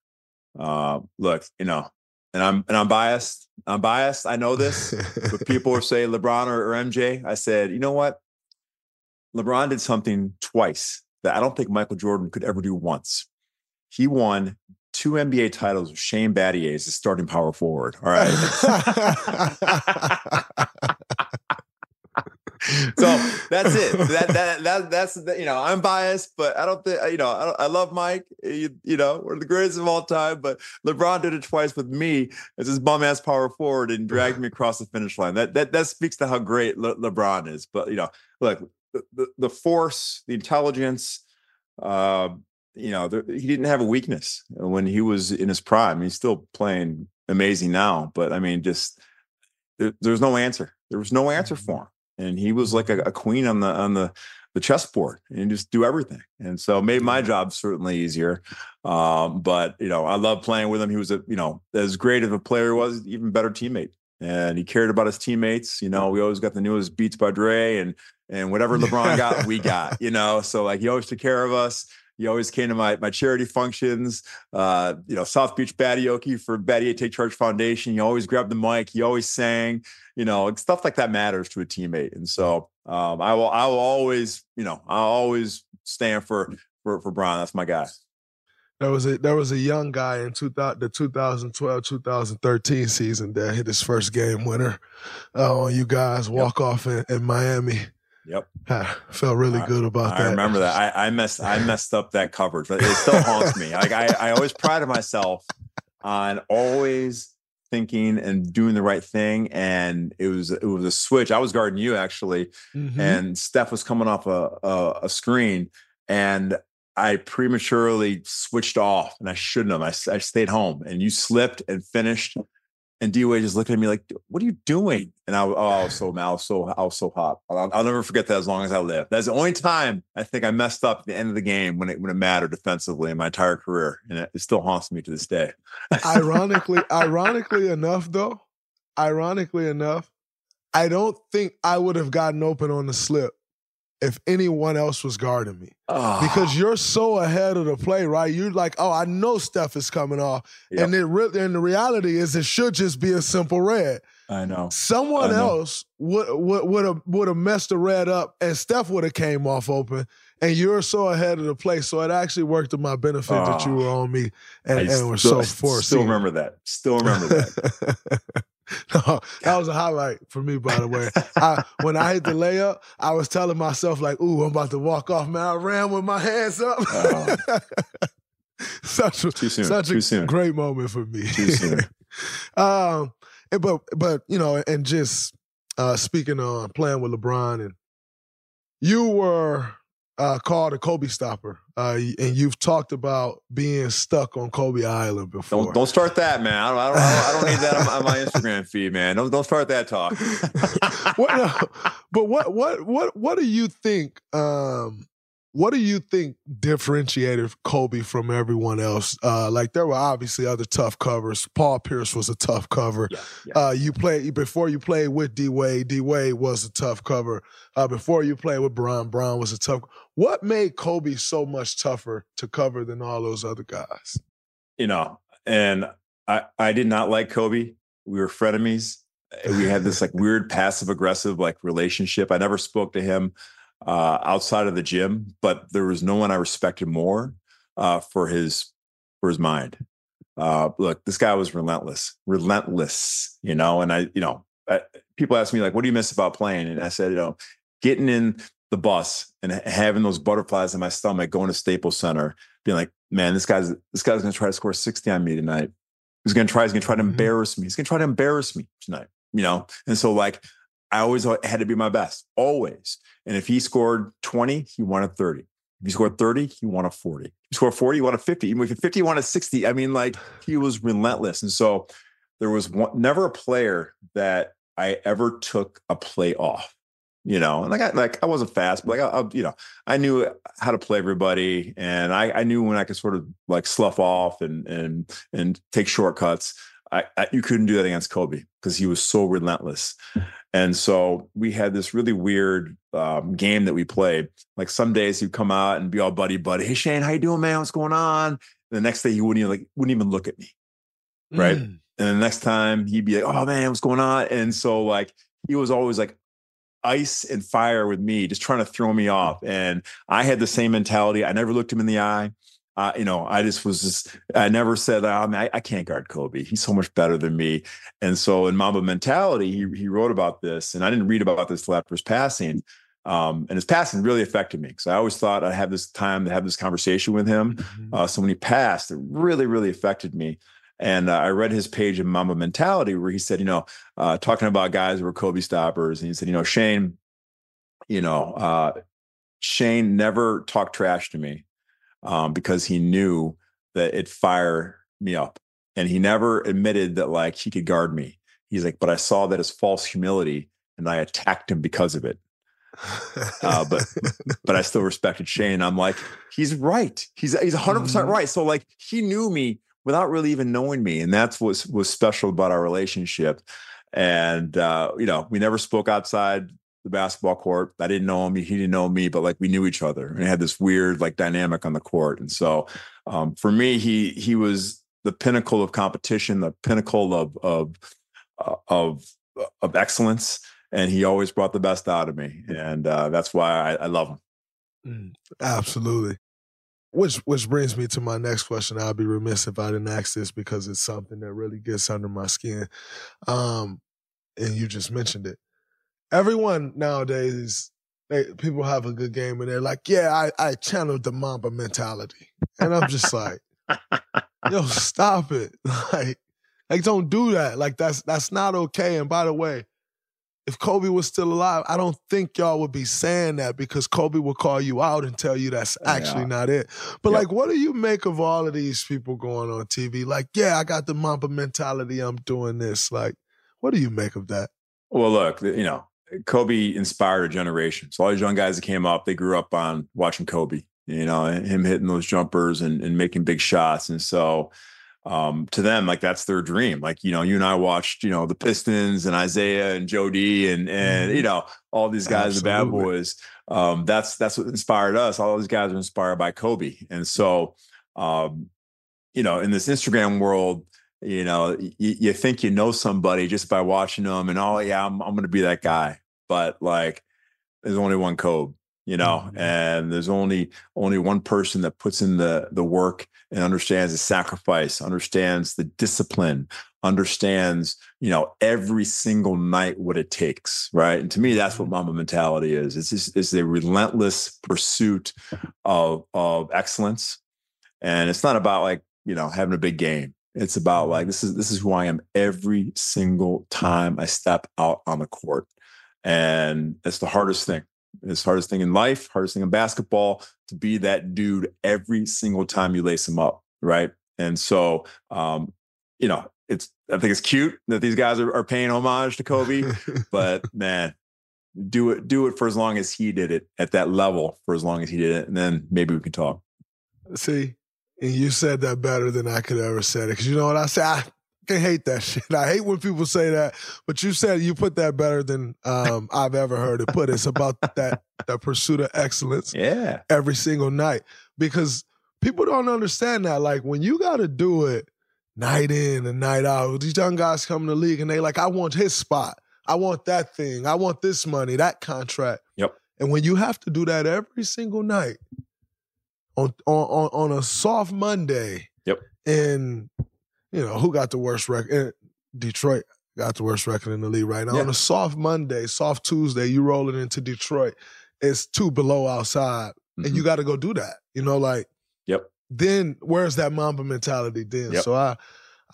Uh, look you know and i'm and i'm biased i'm biased i know this [LAUGHS] but people say lebron or, or mj i said you know what? Lebron did something twice that i don't think michael jordan could ever do once. He won two NBA titles with Shane Battier as a starting power forward. All right. [LAUGHS] so that's it. That that that that's you know I'm biased, but I don't think you know I, I love Mike. You, you, know we're the greatest of all time, but LeBron did it twice with me as his bum ass power forward and dragged me across the finish line. That that that speaks to how great Le- LeBron is. But you know, look the the, the force, the intelligence. Uh, you know, there, he didn't have a weakness uh, when he was in his prime. He's still playing amazing now, but I mean, just there, there's no answer. There was no answer mm-hmm. for him and he was like a, a queen on the on the the chessboard and just do everything. And so made my mm-hmm. job certainly easier. Um, but you know, I love playing with him. He was a, you know, as great of a player was, even better teammate. And he cared about his teammates. You know, we always got the newest beats by Dre and and whatever LeBron got, we got, you know. So like he always took care of us. He always came to my my charity functions. Uh, you know, South Beach Battioke for Battier Take Charge Foundation. You always grabbed the mic. You always sang. You know, stuff like that matters to a teammate. And so um, I will I will always you know I always stand for for for Bron. That's my guy. There was a there was a young guy in 2000, the 2012 2013 season that hit his first game winner uh, on you guys walk yep. off in, in Miami. Yep. I [SIGHS] felt really good about I that. I remember that. I, I messed I messed up that coverage, but it still haunts me. Like I, I always prided myself on always thinking and doing the right thing. And it was it was a switch. I was guarding you actually, Mhm. and Steph was coming off a, a a screen, and I prematurely switched off, and I shouldn't have. I, I stayed home, and you slipped and finished. And D Wade just looked at me like, "What are you doing?" And I, oh, I was so mad. I was so I was so hot. I'll, I'll never forget that as long as I live. That's the only time I think I messed up at the end of the game when it when it mattered defensively in my entire career, and it, it still haunts me to this day. ironically, [LAUGHS] ironically enough, though, ironically enough, I don't think I would have gotten open on the slip if anyone else was guarding me. Ah. Because you're so ahead of the play, right? You're like, oh, I know Steph is coming off. Yep. And it really and the reality is it should just be a simple red. I know. Someone I know. else would would would have would have messed the red up and Steph would have came off open. And you're so ahead of the play. So it actually worked to my benefit that you Ah. were on me and, I and were still, so forced. Still remember that. Still remember that. [LAUGHS] [LAUGHS] no, that was a highlight for me, by the way. [LAUGHS] I, when I hit the layup, I was telling myself, like, ooh, I'm about to walk off. Man, I ran with my hands up. [LAUGHS] such a, such too a soon. great moment for me. Um, and, but, but, you know, and just uh, speaking on playing with LeBron, and you were uh, called a Kobe stopper, uh, and you've talked about being stuck on Kobe Island before. Don't don't start that, man. I don't I don't, I don't need that on, on my [LAUGHS] Instagram feed, man. Don't don't start that talk. [LAUGHS] what, no, but what what what what do you think? Um, what do you think differentiated Kobe from everyone else? Uh, like there were obviously other tough covers. Paul Pierce was a tough cover. Uh, you played before you played with D Wade. D Wade was a tough cover. Uh, before you played with Bron, Bron was a tough. What made Kobe so much tougher to cover than all those other guys? you know, and I I did not like Kobe. We were frenemies. We had this like [LAUGHS] weird passive aggressive like relationship. I never spoke to him uh, outside of the gym, but there was no one I respected more uh, for his for his mind. Uh, look, this guy was relentless, relentless. You know, and I, you know, I, people ask me like, "What do you miss about playing?" And I said, you know, getting in the bus and having those butterflies in my stomach, going to Staples Center, being like, "Man, this guy's this guy's going to try to score sixty on me tonight. He's going to try. He's going to try to embarrass me. He's going to try to embarrass me tonight." You know, and so like. I always had to be my best, always. And if he scored 20, he wanted 30. If he scored 30, he wanted 40. If he scored 40, he wanted 50. Even if he 50, he wanted 60. I mean, like he was relentless. And so there was one, never a player that I ever took a play off. You know, and like I like I wasn't fast, but like I, I you know, I knew how to play everybody, and I, I knew when I could sort of like slough off and and and take shortcuts. I, I you couldn't do that against Kobe because he was so relentless. And so we had this really weird um, game that we played. Like some days he'd come out and be all buddy buddy. Hey Shane, how you doing, man? What's going on? And the next day he wouldn't even like wouldn't even look at me, right? Mm. And the next time he'd be like, "Oh man, what's going on?" And so like he was always like ice and fire with me, just trying to throw me off. And I had the same mentality. I never looked him in the eye. Uh, you know, I just was just, I never said, oh, man, I, I can't guard Kobe. He's so much better than me. And so in Mamba Mentality, he, he wrote about this, and I didn't read about this till after his passing. Um, and his passing really affected me because I always thought I'd have this time to have this conversation with him. Uh, so when he passed, it really, really affected me. And uh, I read his page in Mamba Mentality where he said, you know, uh, talking about guys who were Kobe stoppers. And he said, you know, Shane, you know, uh, Shane never talked trash to me um, because he knew that it'd fire me up. And he never admitted that like he could guard me. He's like, but I saw that as false humility and I attacked him because of it. Uh, but but I still respected Shane. I'm like, he's right. He's he's 100 percent right. So like he knew me without really even knowing me, and that's what was special about our relationship. And uh, you know, we never spoke outside the basketball court. I didn't know him. He didn't know me, but like we knew each other, and had this weird like dynamic on the court. And so um, for me, he he was the pinnacle of competition, the pinnacle of of uh, of of excellence and he always brought the best out of me, and uh, that's why I, I love him. Mm, absolutely. Which which brings me to my next question. I'd be remiss if I didn't ask this because it's something that really gets under my skin. Um, and you just mentioned it. Everyone nowadays, they, people have a good game and they're like, "Yeah, I, I channeled the Mamba mentality," and I'm just like, [LAUGHS] "Yo, stop it!" [LAUGHS] Like, Like, don't do that. Like, that's that's not okay. And by the way, if Kobe was still alive, I don't think y'all would be saying that because Kobe will call you out and tell you that's actually yeah. not it. But yep. like, what do you make of all of these people going on TV? Like, yeah, I got the Mamba mentality. I'm doing this. Like, what do you make of that? Well, look, you know, Kobe inspired a generation. So all these young guys that came up, they grew up on watching Kobe. You know, him hitting those jumpers and, and making big shots. And so um, to them, like that's their dream. Like, you know, you and I watched, you know, the Pistons and Isiah and Joe D and and you mm-hmm. know, all these guys, Absolutely. the bad boys. Um, that's that's what inspired us. All those guys are inspired by Kobe. And so um, you know, in this Instagram world, you know, y- you think you know somebody just by watching them and oh yeah, I'm I'm gonna be that guy. But like there's only one code you know mm-hmm. and there's only only one person that puts in the the work and understands the sacrifice understands the discipline understands you know every single night what it takes right and to me that's what mm-hmm. mentality is it's just it's a relentless pursuit of of excellence and it's not about like you know having a big game it's about like this is this is who i am every single time i step out on the court and it's the hardest thing it's hardest thing in life, hardest thing in basketball to be that dude every single time you lace him up, right? And so, um, you know, it's I think it's cute that these guys are, are paying homage to Kobe, but [LAUGHS] man, do it do it for as long as he did it at that level for as long as he did it, and then maybe we can talk. See, and you said that better than I could ever said it because you know what I say. I, can hate that [LAUGHS] shit. I hate when people say that, but you said you put that better than um, [LAUGHS] I've ever heard it put. It's about that that pursuit of excellence. Yeah. Every single night. Because people don't understand that. Like when you gotta do it night in and night out, these young guys come in the league and they like, I want his spot. I want that thing. I want this money, that contract. Yep. And when you have to do that every single night on on on, a soft Monday. Yep. And you know, who got the worst record? Eh, Detroit got the worst record in the league right now. Yeah. On a soft Monday, soft Tuesday, you rolling into Detroit. It's two below outside, mm-hmm. and you mm-hmm. got to go do that. You know, like, yep. Then where's that Mamba mentality? Then, yep. so I,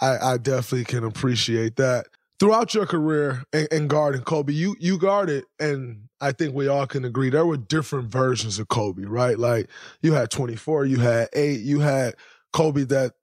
I, I definitely can appreciate that. Throughout your career in, in guarding Kobe, you you guarded, and I think we all can agree there were different versions of Kobe, right? Like you had 24, you had eight, you had Kobe that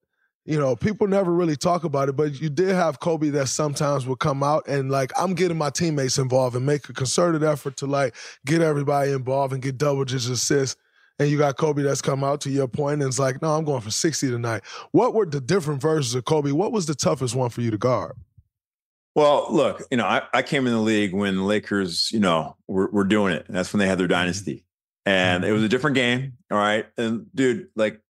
you know, people never really talk about it, but you did have Kobe that sometimes would come out and like, I'm getting my teammates involved and make a concerted effort to like get everybody involved and get double digit assists. And you got Kobe that's come out to your point and it's like, no, I'm going for 60 tonight. What were the different versions of Kobe? What was the toughest one for you to guard? Well, look, you know, I, I came in the league when the Lakers, you know, were, were doing it. And that's when they had their mm-hmm. dynasty. And it was a different game. All right. And dude, like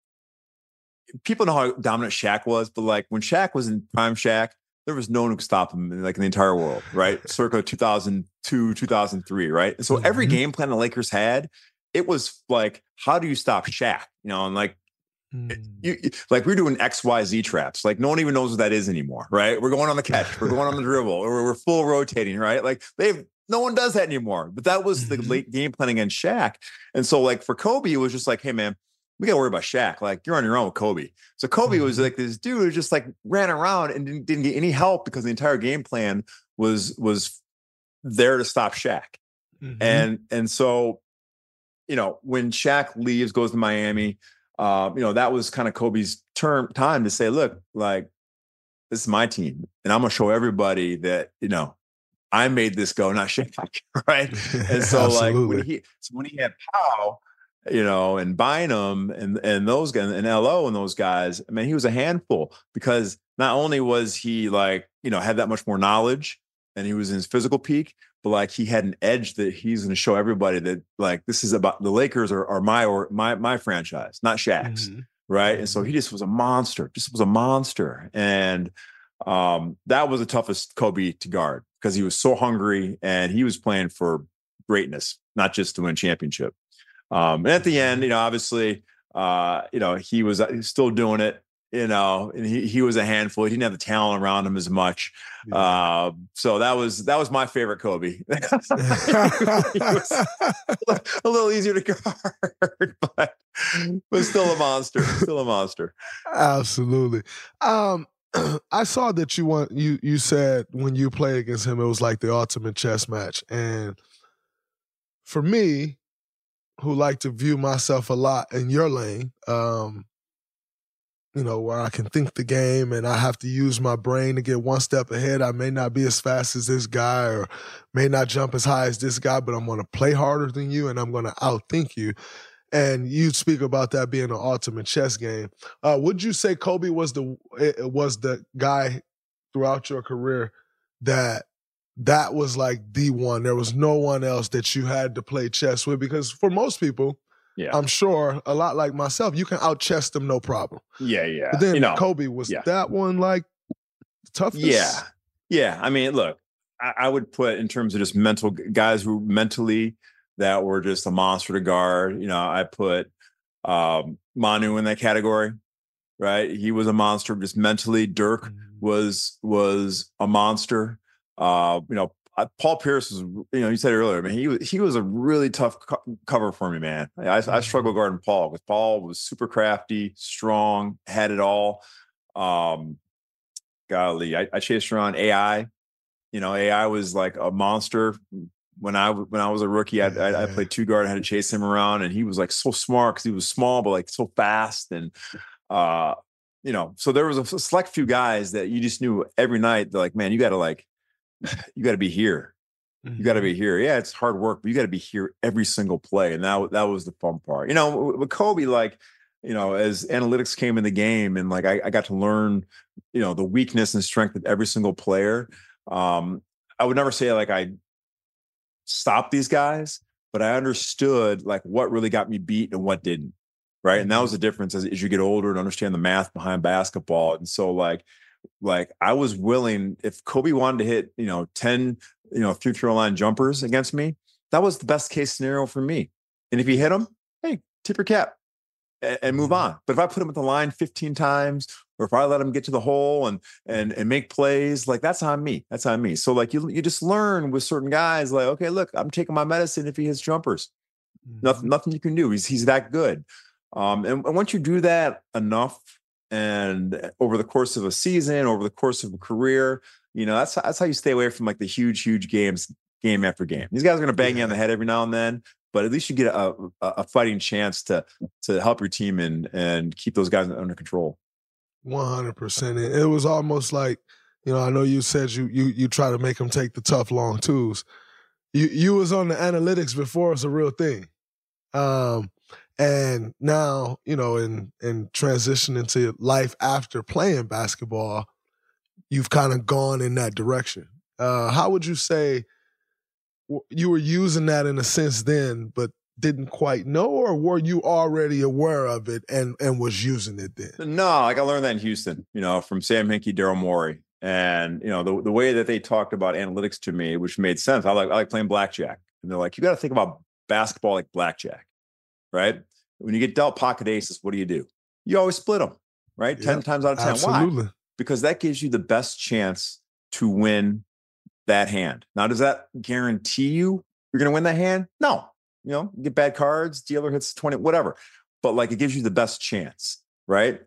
people know how dominant Shaq was, but like when Shaq was in prime Shaq, there was no one who could stop him in, like in the entire world, right? [LAUGHS] Circa 2002, 2003, right? And so mm-hmm. every game plan the Lakers had, it was like, how do you stop Shaq? You know, and like, mm. you, like we're doing X, Y, Z traps. Like no one even knows what that is anymore, right? We're going on the catch, we're going on the [LAUGHS] dribble, or we're full rotating, right? Like they've no one does that anymore. But that was mm-hmm. the late game plan against Shaq. And so, like for Kobe, it was just like, hey man, we got to worry about Shaq. Like you're on your own with Kobe. So Kobe mm-hmm. was like this dude who just like ran around and didn't, didn't, get any help because the entire game plan was was there to stop Shaq. Mm-hmm. And and so, you know, when Shaq leaves, goes to Miami, uh, you know, that was kind of Kobe's term time to say, look, like this is my team, and I'm gonna show everybody that you know I made this go, not [LAUGHS] Shaq, right? [LAUGHS] And so, like when he so when he had Pau, you know, and Bynum and and those guys and LO and those guys. I mean, he was a handful because not only was he like, you know, had that much more knowledge and he was in his physical peak, but like he had an edge that he's going to show everybody that like this is about the Lakers are, are my or my my franchise, not Shaq's. Mm-hmm. Right. And so he mm-hmm. just was a monster, just was a monster. And um, that was the toughest Kobe to guard because he was so hungry and he was playing for greatness, not just to win championship. Um, and at the end, you know, obviously, uh, you know, he was still doing it. You know, and he he was a handful. He didn't have the talent around him as much. Yeah. Uh, so that was that was my favorite Kobe. [LAUGHS] [LAUGHS] a little easier to guard, [LAUGHS] but but still a monster. Still a monster. Absolutely. Um, [CLEARS THROAT] I saw that you want you you said when you played against him it was like the ultimate chess match and for me who like to view myself a lot in your lane um you know where I can think the game and I have to use my brain to get one step ahead I may not be as fast as this guy or may not jump as high as this guy but I'm going to play harder than you and I'm going to outthink you and you speak about that being an ultimate chess game. Uh, would you say Kobe was the was the guy throughout your career that that was like the one? There was no one else that you had to play chess with because for most people, yeah. I'm sure a lot like myself, you can out chess them no problem. Yeah, yeah. But then you know, Kobe was yeah. that one like toughest? Yeah, yeah. I mean, look, I, I would put in terms of just mental guys who mentally that were just a monster to guard. You know, I put um, Manu in that category, right? He was a monster just mentally. Dirk Mm-hmm. was was a monster. Uh, you know, I- Paul Pierce was. You know, you said earlier, I mean, he was he was a really tough co- cover for me, man. I, I Mm-hmm. struggled guarding Paul because Paul was super crafty, strong, had it all. Um, golly, I, I chased around AI. You know, AI was like a monster when I when I was a rookie, I, I, I played two guard. I had to chase him around, and he was like so smart because he was small, but like so fast. And uh, you know, so there was a select few guys that you just knew every night. They're like, man, you got to like, [LAUGHS] you got to be here. You got to be here. Yeah, it's hard work, but you got to be here every single play. And that that was the fun part. You know, with Kobe, like, you know, as analytics came in the game, and like I, I got to learn, you know, the weakness and strength of every single player. Um, I would never say like I stopped these guys, but I understood like what really got me beat and what didn't. Right. And that was the difference as, as you get older and understand the math behind basketball. And so like, like I was willing, if Kobe wanted to hit, you know, 10, you know, throw line jumpers against me, that was the best case scenario for me. And if he hit them, hey, tip your cap and, and move on. But if I put him at the line 15 times, or if I let him get to the hole and and and make plays, like that's on me. That's on me. So like you you just learn with certain guys, like, okay, look, I'm taking my medicine if he hits jumpers. Nothing, nothing you can do. He's he's that good. Um, and, and once you do that enough and over the course of a season, over the course of a career, you know, that's that's how you stay away from like the huge, huge games, game after game. These guys are gonna bang you on the head every now and then, but at least you get a, a, a fighting chance to to help your team and and keep those guys under control. One hundred percent. It was almost like, you know, I know you said you you you try to make them take the tough long twos. You you was on the analytics before it's a real thing, um, and now you know in in transitioning to life after playing basketball, you've kind of gone in that direction. Uh, how would you say you were using that in a sense then, but didn't quite know, or were you already aware of it and and was using it then? No, like I learned that in Houston, you know, from Sam Hinkie, Daryl Morey. And, you know, the, the way that they talked about analytics to me, which made sense. I like I like playing blackjack. And they're like, you got to think about basketball like blackjack, right? When you get dealt pocket aces, what do you do? You always split them, right? 10 times out of 10. absolutely. Why? Because that gives you the best chance to win that hand. Now, does that guarantee you you're going to win that hand? No. You know, you get bad cards, dealer hits 20, whatever. But like it gives you the best chance, right?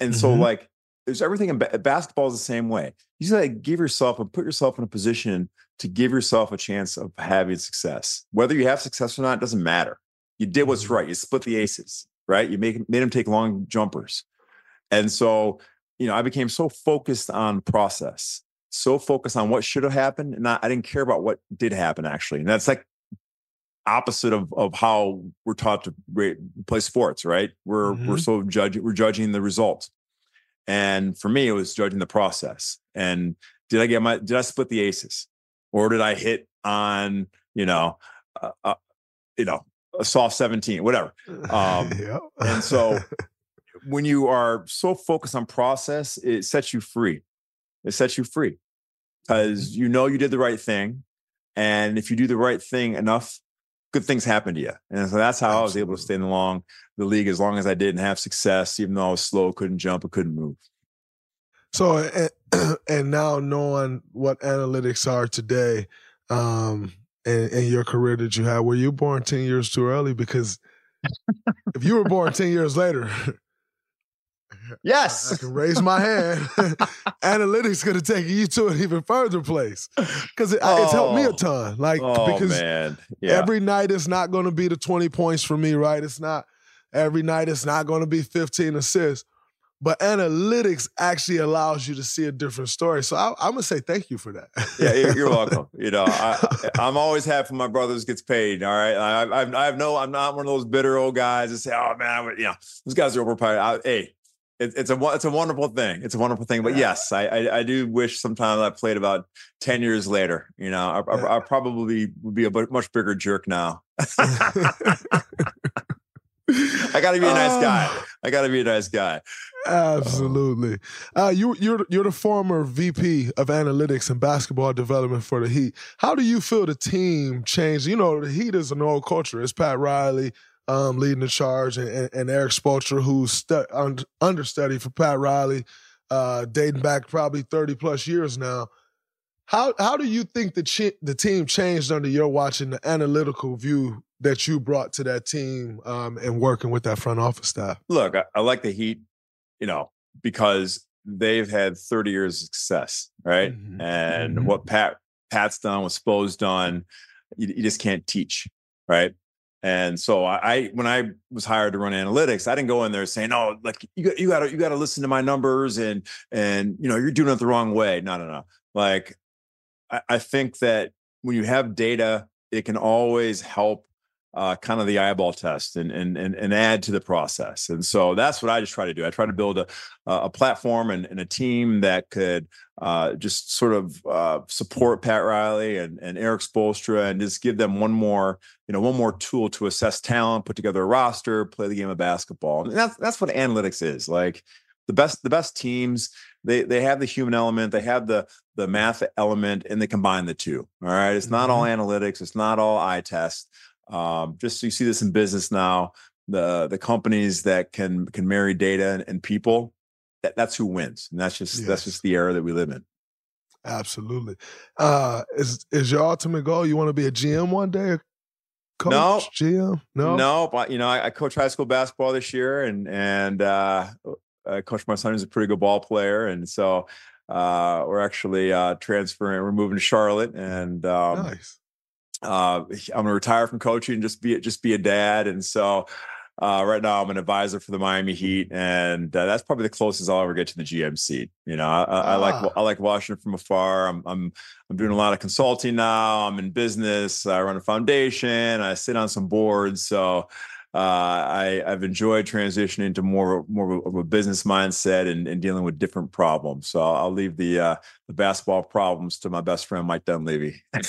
And so, Mhm. like, there's everything in ba- basketball is the same way. You just gotta give yourself and put yourself in a position to give yourself a chance of having success. Whether you have success or not doesn't matter. You did what's right. You split the aces, right? You make made them take long jumpers. And so, you know, I became so focused on process, so focused on what should have happened, and not, I didn't care about what did happen actually. And that's like opposite of of how we're taught to play sports, right? We're we're Mhm. so judging we're judging the result. And for me, it was judging the process. And did I get my did I split the aces, or did I hit on you know, uh, uh, you know, a soft seventeen, whatever. Um, [LAUGHS] Yep. and so [LAUGHS] when you are so focused on process, it sets you free. It sets you free because you know you did the right thing, and if you do the right thing enough, good things happen to you. And so that's how I was able to stay in the long the league as long as I did and have success, even though I was slow, couldn't jump, or couldn't move. So and, [CLEARS THROAT] and now knowing what analytics are today, um, and, and your career that you had, were you born ten years too early? Because if you were born ten years later, [LAUGHS] Yes. I can raise my hand. [LAUGHS] Analytics going to take you to an even further place because it, oh. it's helped me a oh. ton. Like, oh, because man. Yeah. every night it's not going to be the 20 points for me, right? It's not every night it's not going to be 15 assists. But analytics actually allows you to see a different story. So I, am gonna say thank you for that. yeah, you're [LAUGHS] welcome. You know, I, am always happy my brothers gets paid. All right, I, I, I have no, I'm not one of those bitter old guys that say, "Oh man, you know, those guys are overpaid." I, hey, it, it's a it's a wonderful thing. It's a wonderful thing. But yes, I, I, I do wish sometimes I played about ten years later. You know, I, I, I probably would be a much bigger jerk now. [LAUGHS] I got to be a nice guy. I got to be a nice guy. Absolutely. Uh, you, you're you're the former VP of analytics and basketball development for the Heat. How do you feel the team changed? You know, the Heat is an old culture. It's Pat Riley um, leading the charge, and, and, and Erik Spoelstra, who's stu- un- understudy for Pat Riley, uh, dating back probably thirty plus years now. How how do you think the ch- the team changed under your watching the analytical view that you brought to that team um, and working with that front office staff? Look, I, I, like the Heat, you know, because they've had 30 years of success, right? Mm-hmm. And mm-hmm. what Pat Pat's done, what Spo's done, you, you, just can't teach, right? And so I, when I was hired to run analytics, I didn't go in there saying, "Oh, like you, you got to you got to listen to my numbers and and you know you're doing it the wrong way." No, no, no. Like I, I think that when you have data, it can always help uh, kind of the eyeball test and, and and and add to the process. And so that's what I just try to do. I try to build a a platform and, and a team that could uh, just sort of uh, support Pat Riley and, and Erik Spoelstra and just give them one more you know one more tool to assess talent, put together a roster, play the game of basketball. And that's that's what analytics is like. The best the best teams they they have the human element, they have the the math element, and they combine the two. All right, it's not all mm-hmm. analytics, it's not all eye test. Um, just so you see this in business now, the the companies that can can marry data and, and people, that, that's who wins, and that's just yes. that's just the era that we live in. Absolutely. Uh, is is your ultimate goal? You want to be a GM one day? Coach, no, GM, no, no. But you know, I, I coach high school basketball this year, and and uh, I coach my son who's a pretty good ball player, and so uh, we're actually uh, transferring. We're moving to Charlotte, and um, nice uh, I'm gonna retire from coaching and just be just be a dad. And so uh, right now I'm an advisor for the Miami Heat, and uh, that's probably the closest I'll ever get to the GM seat. You know, I, I, I like ah. I like Washington from afar. I'm I'm I'm doing a lot of consulting now. I'm in business. I run a foundation. I sit on some boards. So uh, I, have enjoyed transitioning to more more of a business mindset and, and dealing with different problems. So I'll, I'll leave the uh, the basketball problems to my best friend Mike Dunleavy. [LAUGHS] By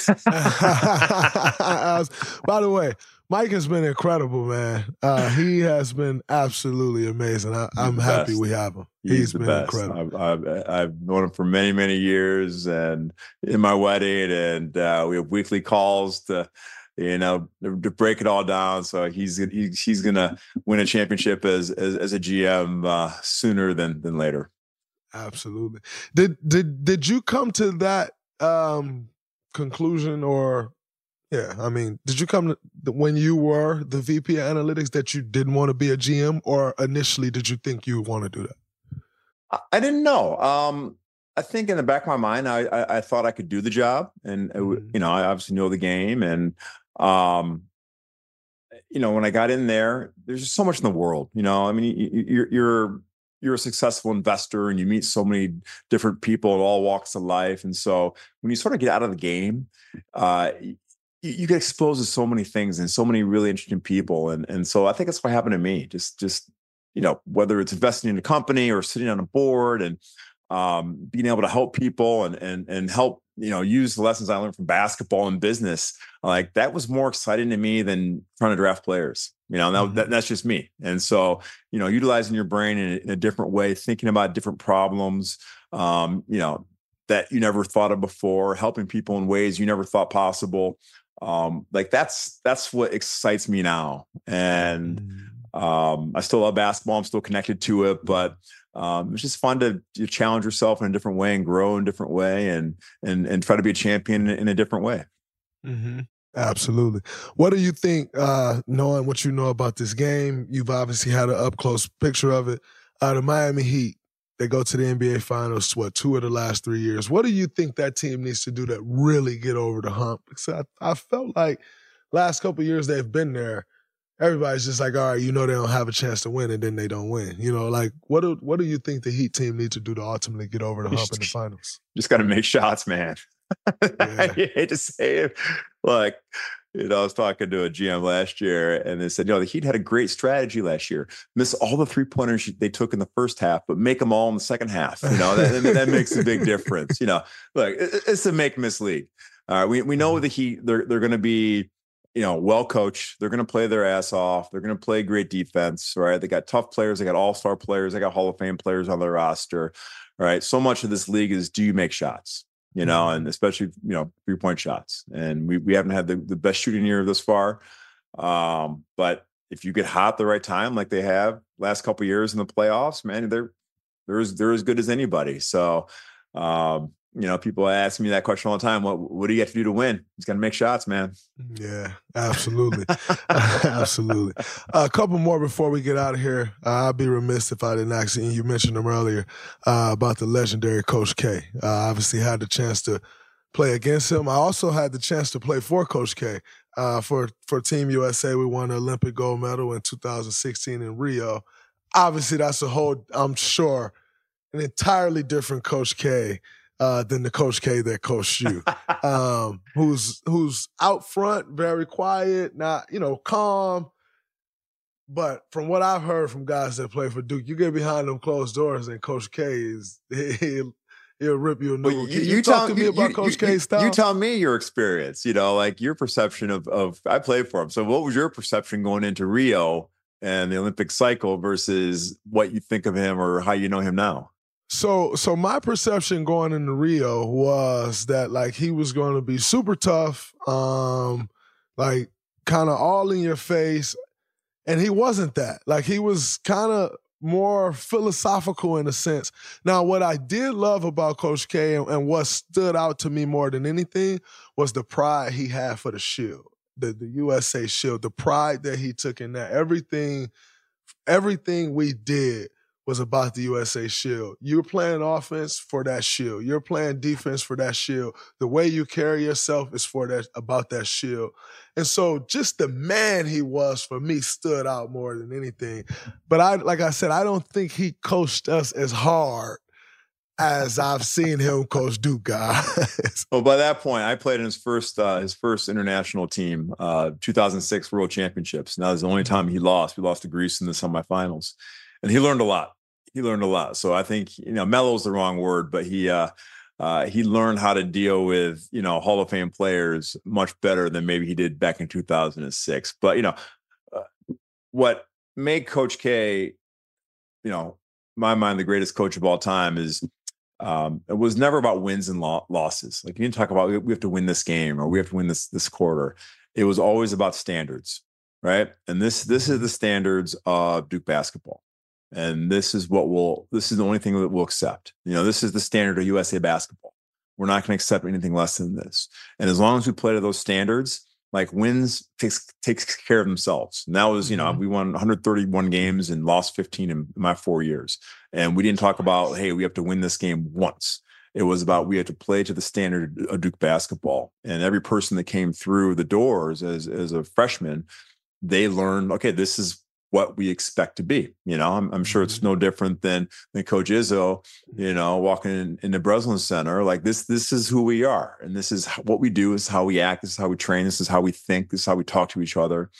the way, Mike has been incredible, man. Uh, he has been absolutely amazing. I, am happy we have him. He's, He's been best. incredible. I've, I've, I've, known him for many, many years, and in my wedding, and uh, we have weekly calls to you know, to break it all down. So he's he's he's gonna win a championship as as, as a GM uh, sooner than than later. Absolutely. Did did did you come to that um, conclusion or? Yeah, I mean, did you come to when you were the VP of analytics that you didn't want to be a GM, or initially did you think you would want to do that? I didn't know. Um, I think in the back of my mind, I, I, I thought I could do the job, and mm-hmm. you know, I obviously know the game, and um, you know, when I got in there, there's just so much in the world. You know, I mean, you, are you're you're a successful investor, and you meet so many different people at all walks of life. And so, when you sort of get out of the game, uh, you, you get exposed to so many things and so many really interesting people. And and so, I think that's what happened to me. Just just you know, whether it's investing in a company or sitting on a board and um, being able to help people and and and help you know use the lessons I learned from basketball and business like that was more exciting to me than trying to draft players you know that, mm-hmm. that, that's just me and so you know utilizing your brain in a, in a different way thinking about different problems um, you know that you never thought of before helping people in ways you never thought possible um, like that's that's what excites me now and mm-hmm. um, i still love basketball i'm still connected to it but um, it's just fun to, to, challenge yourself in a different way and grow in a different way and and and try to be a champion in, a different way. Mm-hmm. Absolutely. What do you think, uh, knowing what you know about this game? You've obviously had an up close picture of it. Uh, the Miami Heat, they go to the NBA Finals, what, two of the last three years. What do you think that team needs to do to really get over the hump? Because I, I felt like last couple years they've been there. Everybody's just like, all right, you know they don't have a chance to win, and then they don't win. You know, like what do what do you think the Heat team needs to do to ultimately get over the [LAUGHS] hump in the finals? Just got to make shots, man. Yeah. I hate to say it, like you know, I was talking to a GM last year, and they said, you know, the Heat had a great strategy last year. Miss all the three pointers they took in the first half, but make them all in the second half. You know, that, that makes a big difference. You know, look, it's a make miss league. All right, we we know mm-hmm. the Heat they're they're going to be you know, well coached. They're going to play their ass off. They're going to play great defense, right? They got tough players. They got all star players. They got Hall of Fame players on their roster, right? So much of this league is do you make shots? you know, mm-hmm. and especially you know three point shots. And we we haven't had the, the best shooting year this far, um, but if you get hot the right time, like they have last couple years in the playoffs, man, they're they're as they're as good as anybody. So, um, you know, people ask me that question all the time. What what do you have to do to win? He's got to make shots, man. Yeah, absolutely, [LAUGHS] absolutely. Uh, a couple more before we get out of here. Uh, I'd be remiss if I didn't ask you. You mentioned him earlier uh, about the legendary Coach K. Uh, obviously, had the chance to play against him. I also had the chance to play for Coach K. Uh, for for Team USA, we won the Olympic gold medal in 2016 in Rio. Obviously, that's a whole. I'm sure an entirely different Coach K uh, than the Coach K that coached you, [LAUGHS] um, who's who's out front, very quiet, not you know calm. But from what I've heard from guys that play for Duke, you get behind them closed doors, and Coach K is [LAUGHS] he'll, he'll rip you a new. Well, you, you, you, talk to me you, about Coach K's style? You tell me your experience. You know, like your perception of of I played for him. So, what was your perception going into Rio and the Olympic cycle versus what you think of him or how you know him now? So so my perception going into Rio was that like he was going to be super tough, um, like kind of all in your face, and he wasn't that. Like he was kind of more philosophical in a sense. Now, what I did love about Coach K and, and, what stood out to me more than anything was the pride he had for the shield, the, the USA shield, the pride that he took in that. Everything, everything we did was about the USA Shield. You're playing offense for that shield. You're playing defense for that shield. The way you carry yourself is for that about that shield. And so just the man he was for me stood out more than anything. But I like I said, I don't think he coached us as hard as I've seen him coach Duke guys. [LAUGHS] well, by that point, I played in his first uh, his first international team, uh, 2006 World Championships. Now, was the only time he lost. We lost to Greece in the semifinals and he learned a lot. He learned a lot. So I think you know mellow is the wrong word, but he uh, uh, he learned how to deal with you know Hall of Fame players much better than maybe he did back in 2006. But you know uh, what made Coach K, you know, my mind the greatest coach of all time is um, it was never about wins and lo- losses. Like you didn't talk about we have to win this game or we have to win this this quarter. It was always about standards, right? And this this is the standards of Duke basketball and this is what we'll this is the only thing that we'll accept. You know this is the standard of usa basketball. We're not going to accept anything less than this. And as long as we play to those standards like wins takes takes care of themselves. And that was you know mm-hmm. we won 131 games and lost 15 in my four years. And we didn't talk about hey we have to win this game once. It was about we had to play to the standard of duke basketball. And every person that came through the doors as as a freshman they learned okay this is what we expect to be. You know, I'm, I'm sure it's mm-hmm. no different than than Coach Izzo, you know, walking in, in the Breslin Center. Like this, this is who we are, and this is what we do. This is how we act. This is how we train. This is how we think. This is how we talk to each other.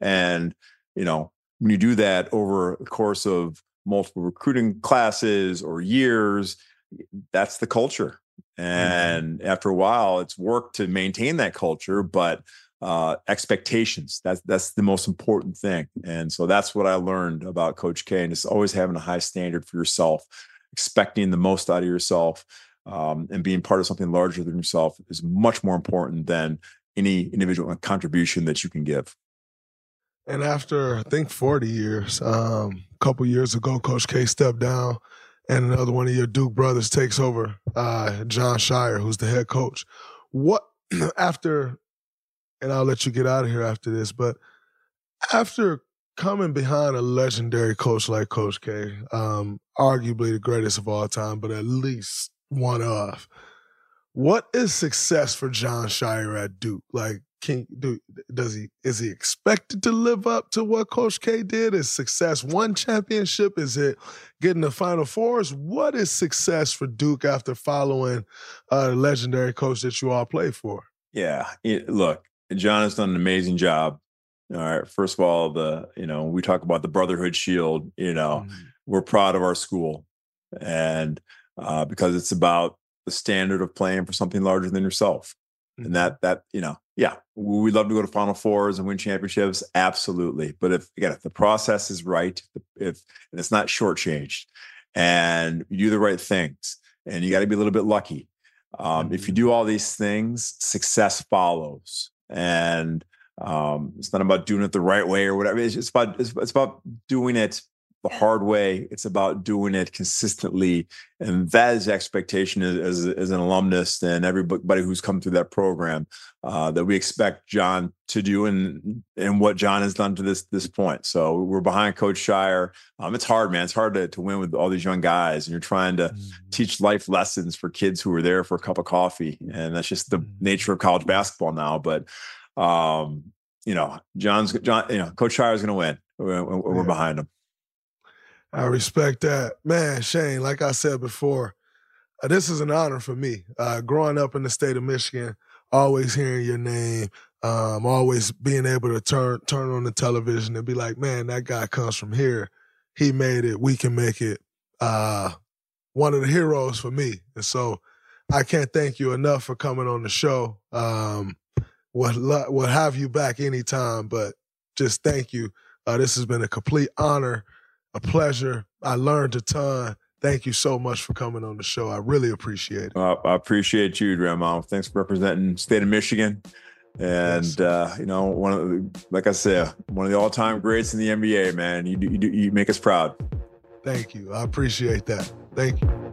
And you know, when you do that over the course of multiple recruiting classes or years, that's the culture. Mm-hmm. And mm-hmm. after a while, it's work to maintain that culture, but uh, expectations. That's that's the most important thing. And so that's what I learned about Coach K. And it's always having a high standard for yourself, expecting the most out of yourself, um, and being part of something larger than yourself is much more important than any individual contribution that you can give. And after I think 40 years, um, a couple years ago, Coach K stepped down, and another one of your Duke brothers takes over, uh, Jon Scheyer, who's the head coach. What [CLEARS THROAT] after and I'll let you get out of here after this. But after coming behind a legendary coach like Coach K, um, arguably the greatest of all time, but at least one of. What is success for Jon Scheyer at Duke? Like, can do does he is he expected to live up to what Coach K did? Is success one championship? Is it getting the Final Fours? What is success for Duke after following a legendary coach that you all play for? Yeah, it, look, Jon has done an amazing job. All right, first of all, the you know we talk about the Brotherhood Shield. You know, mm-hmm. we're proud of our school, and uh, because it's about the standard of playing for something larger than yourself and mm-hmm. that that you know yeah we love to go to final fours and win championships absolutely but if again if the process is right if and it's not shortchanged and you do the right things and you got to be a little bit lucky um, mm-hmm. if you mm-hmm. do all these things success follows and um, it's not about doing it the right way or whatever it's just about it's, it's about doing it the hard way. It's about doing it consistently, and that is expectation as, as, as an alumnus and everybody who's come through that program uh, that we expect Jon to do, and and what Jon has done to this this point. So we're behind Coach Scheyer. Um, it's hard, man. It's hard to to win with all these young guys, and you're trying to mm-hmm. teach life lessons for kids who are there for a cup of coffee, and that's just the mm-hmm. nature of college basketball now. But um, you know, Jon's Jon. You know, Coach Scheyer is going to win. We're, we're yeah. behind him. I respect that. Man, Shane, like I said before, uh, this is an honor for me. Uh, growing up in the state of Michigan, always hearing your name, um, always being able to turn turn on the television and be like, man, that guy comes from here. He made it. We can make it. Uh, one of the heroes for me. And so I can't thank you enough for coming on the show. Um, we'll, we'll have you back anytime, but just thank you. Uh, this has been a complete honor a pleasure. I learned a ton. Thank you so much for coming on the show. I really appreciate it. I appreciate you, Grandma. Thanks for representing state of Michigan. And yes. uh, you know, one of the, like I said, one of the all-time greats in the NBA, man. You you, you make us proud. Thank you. I appreciate that. Thank you.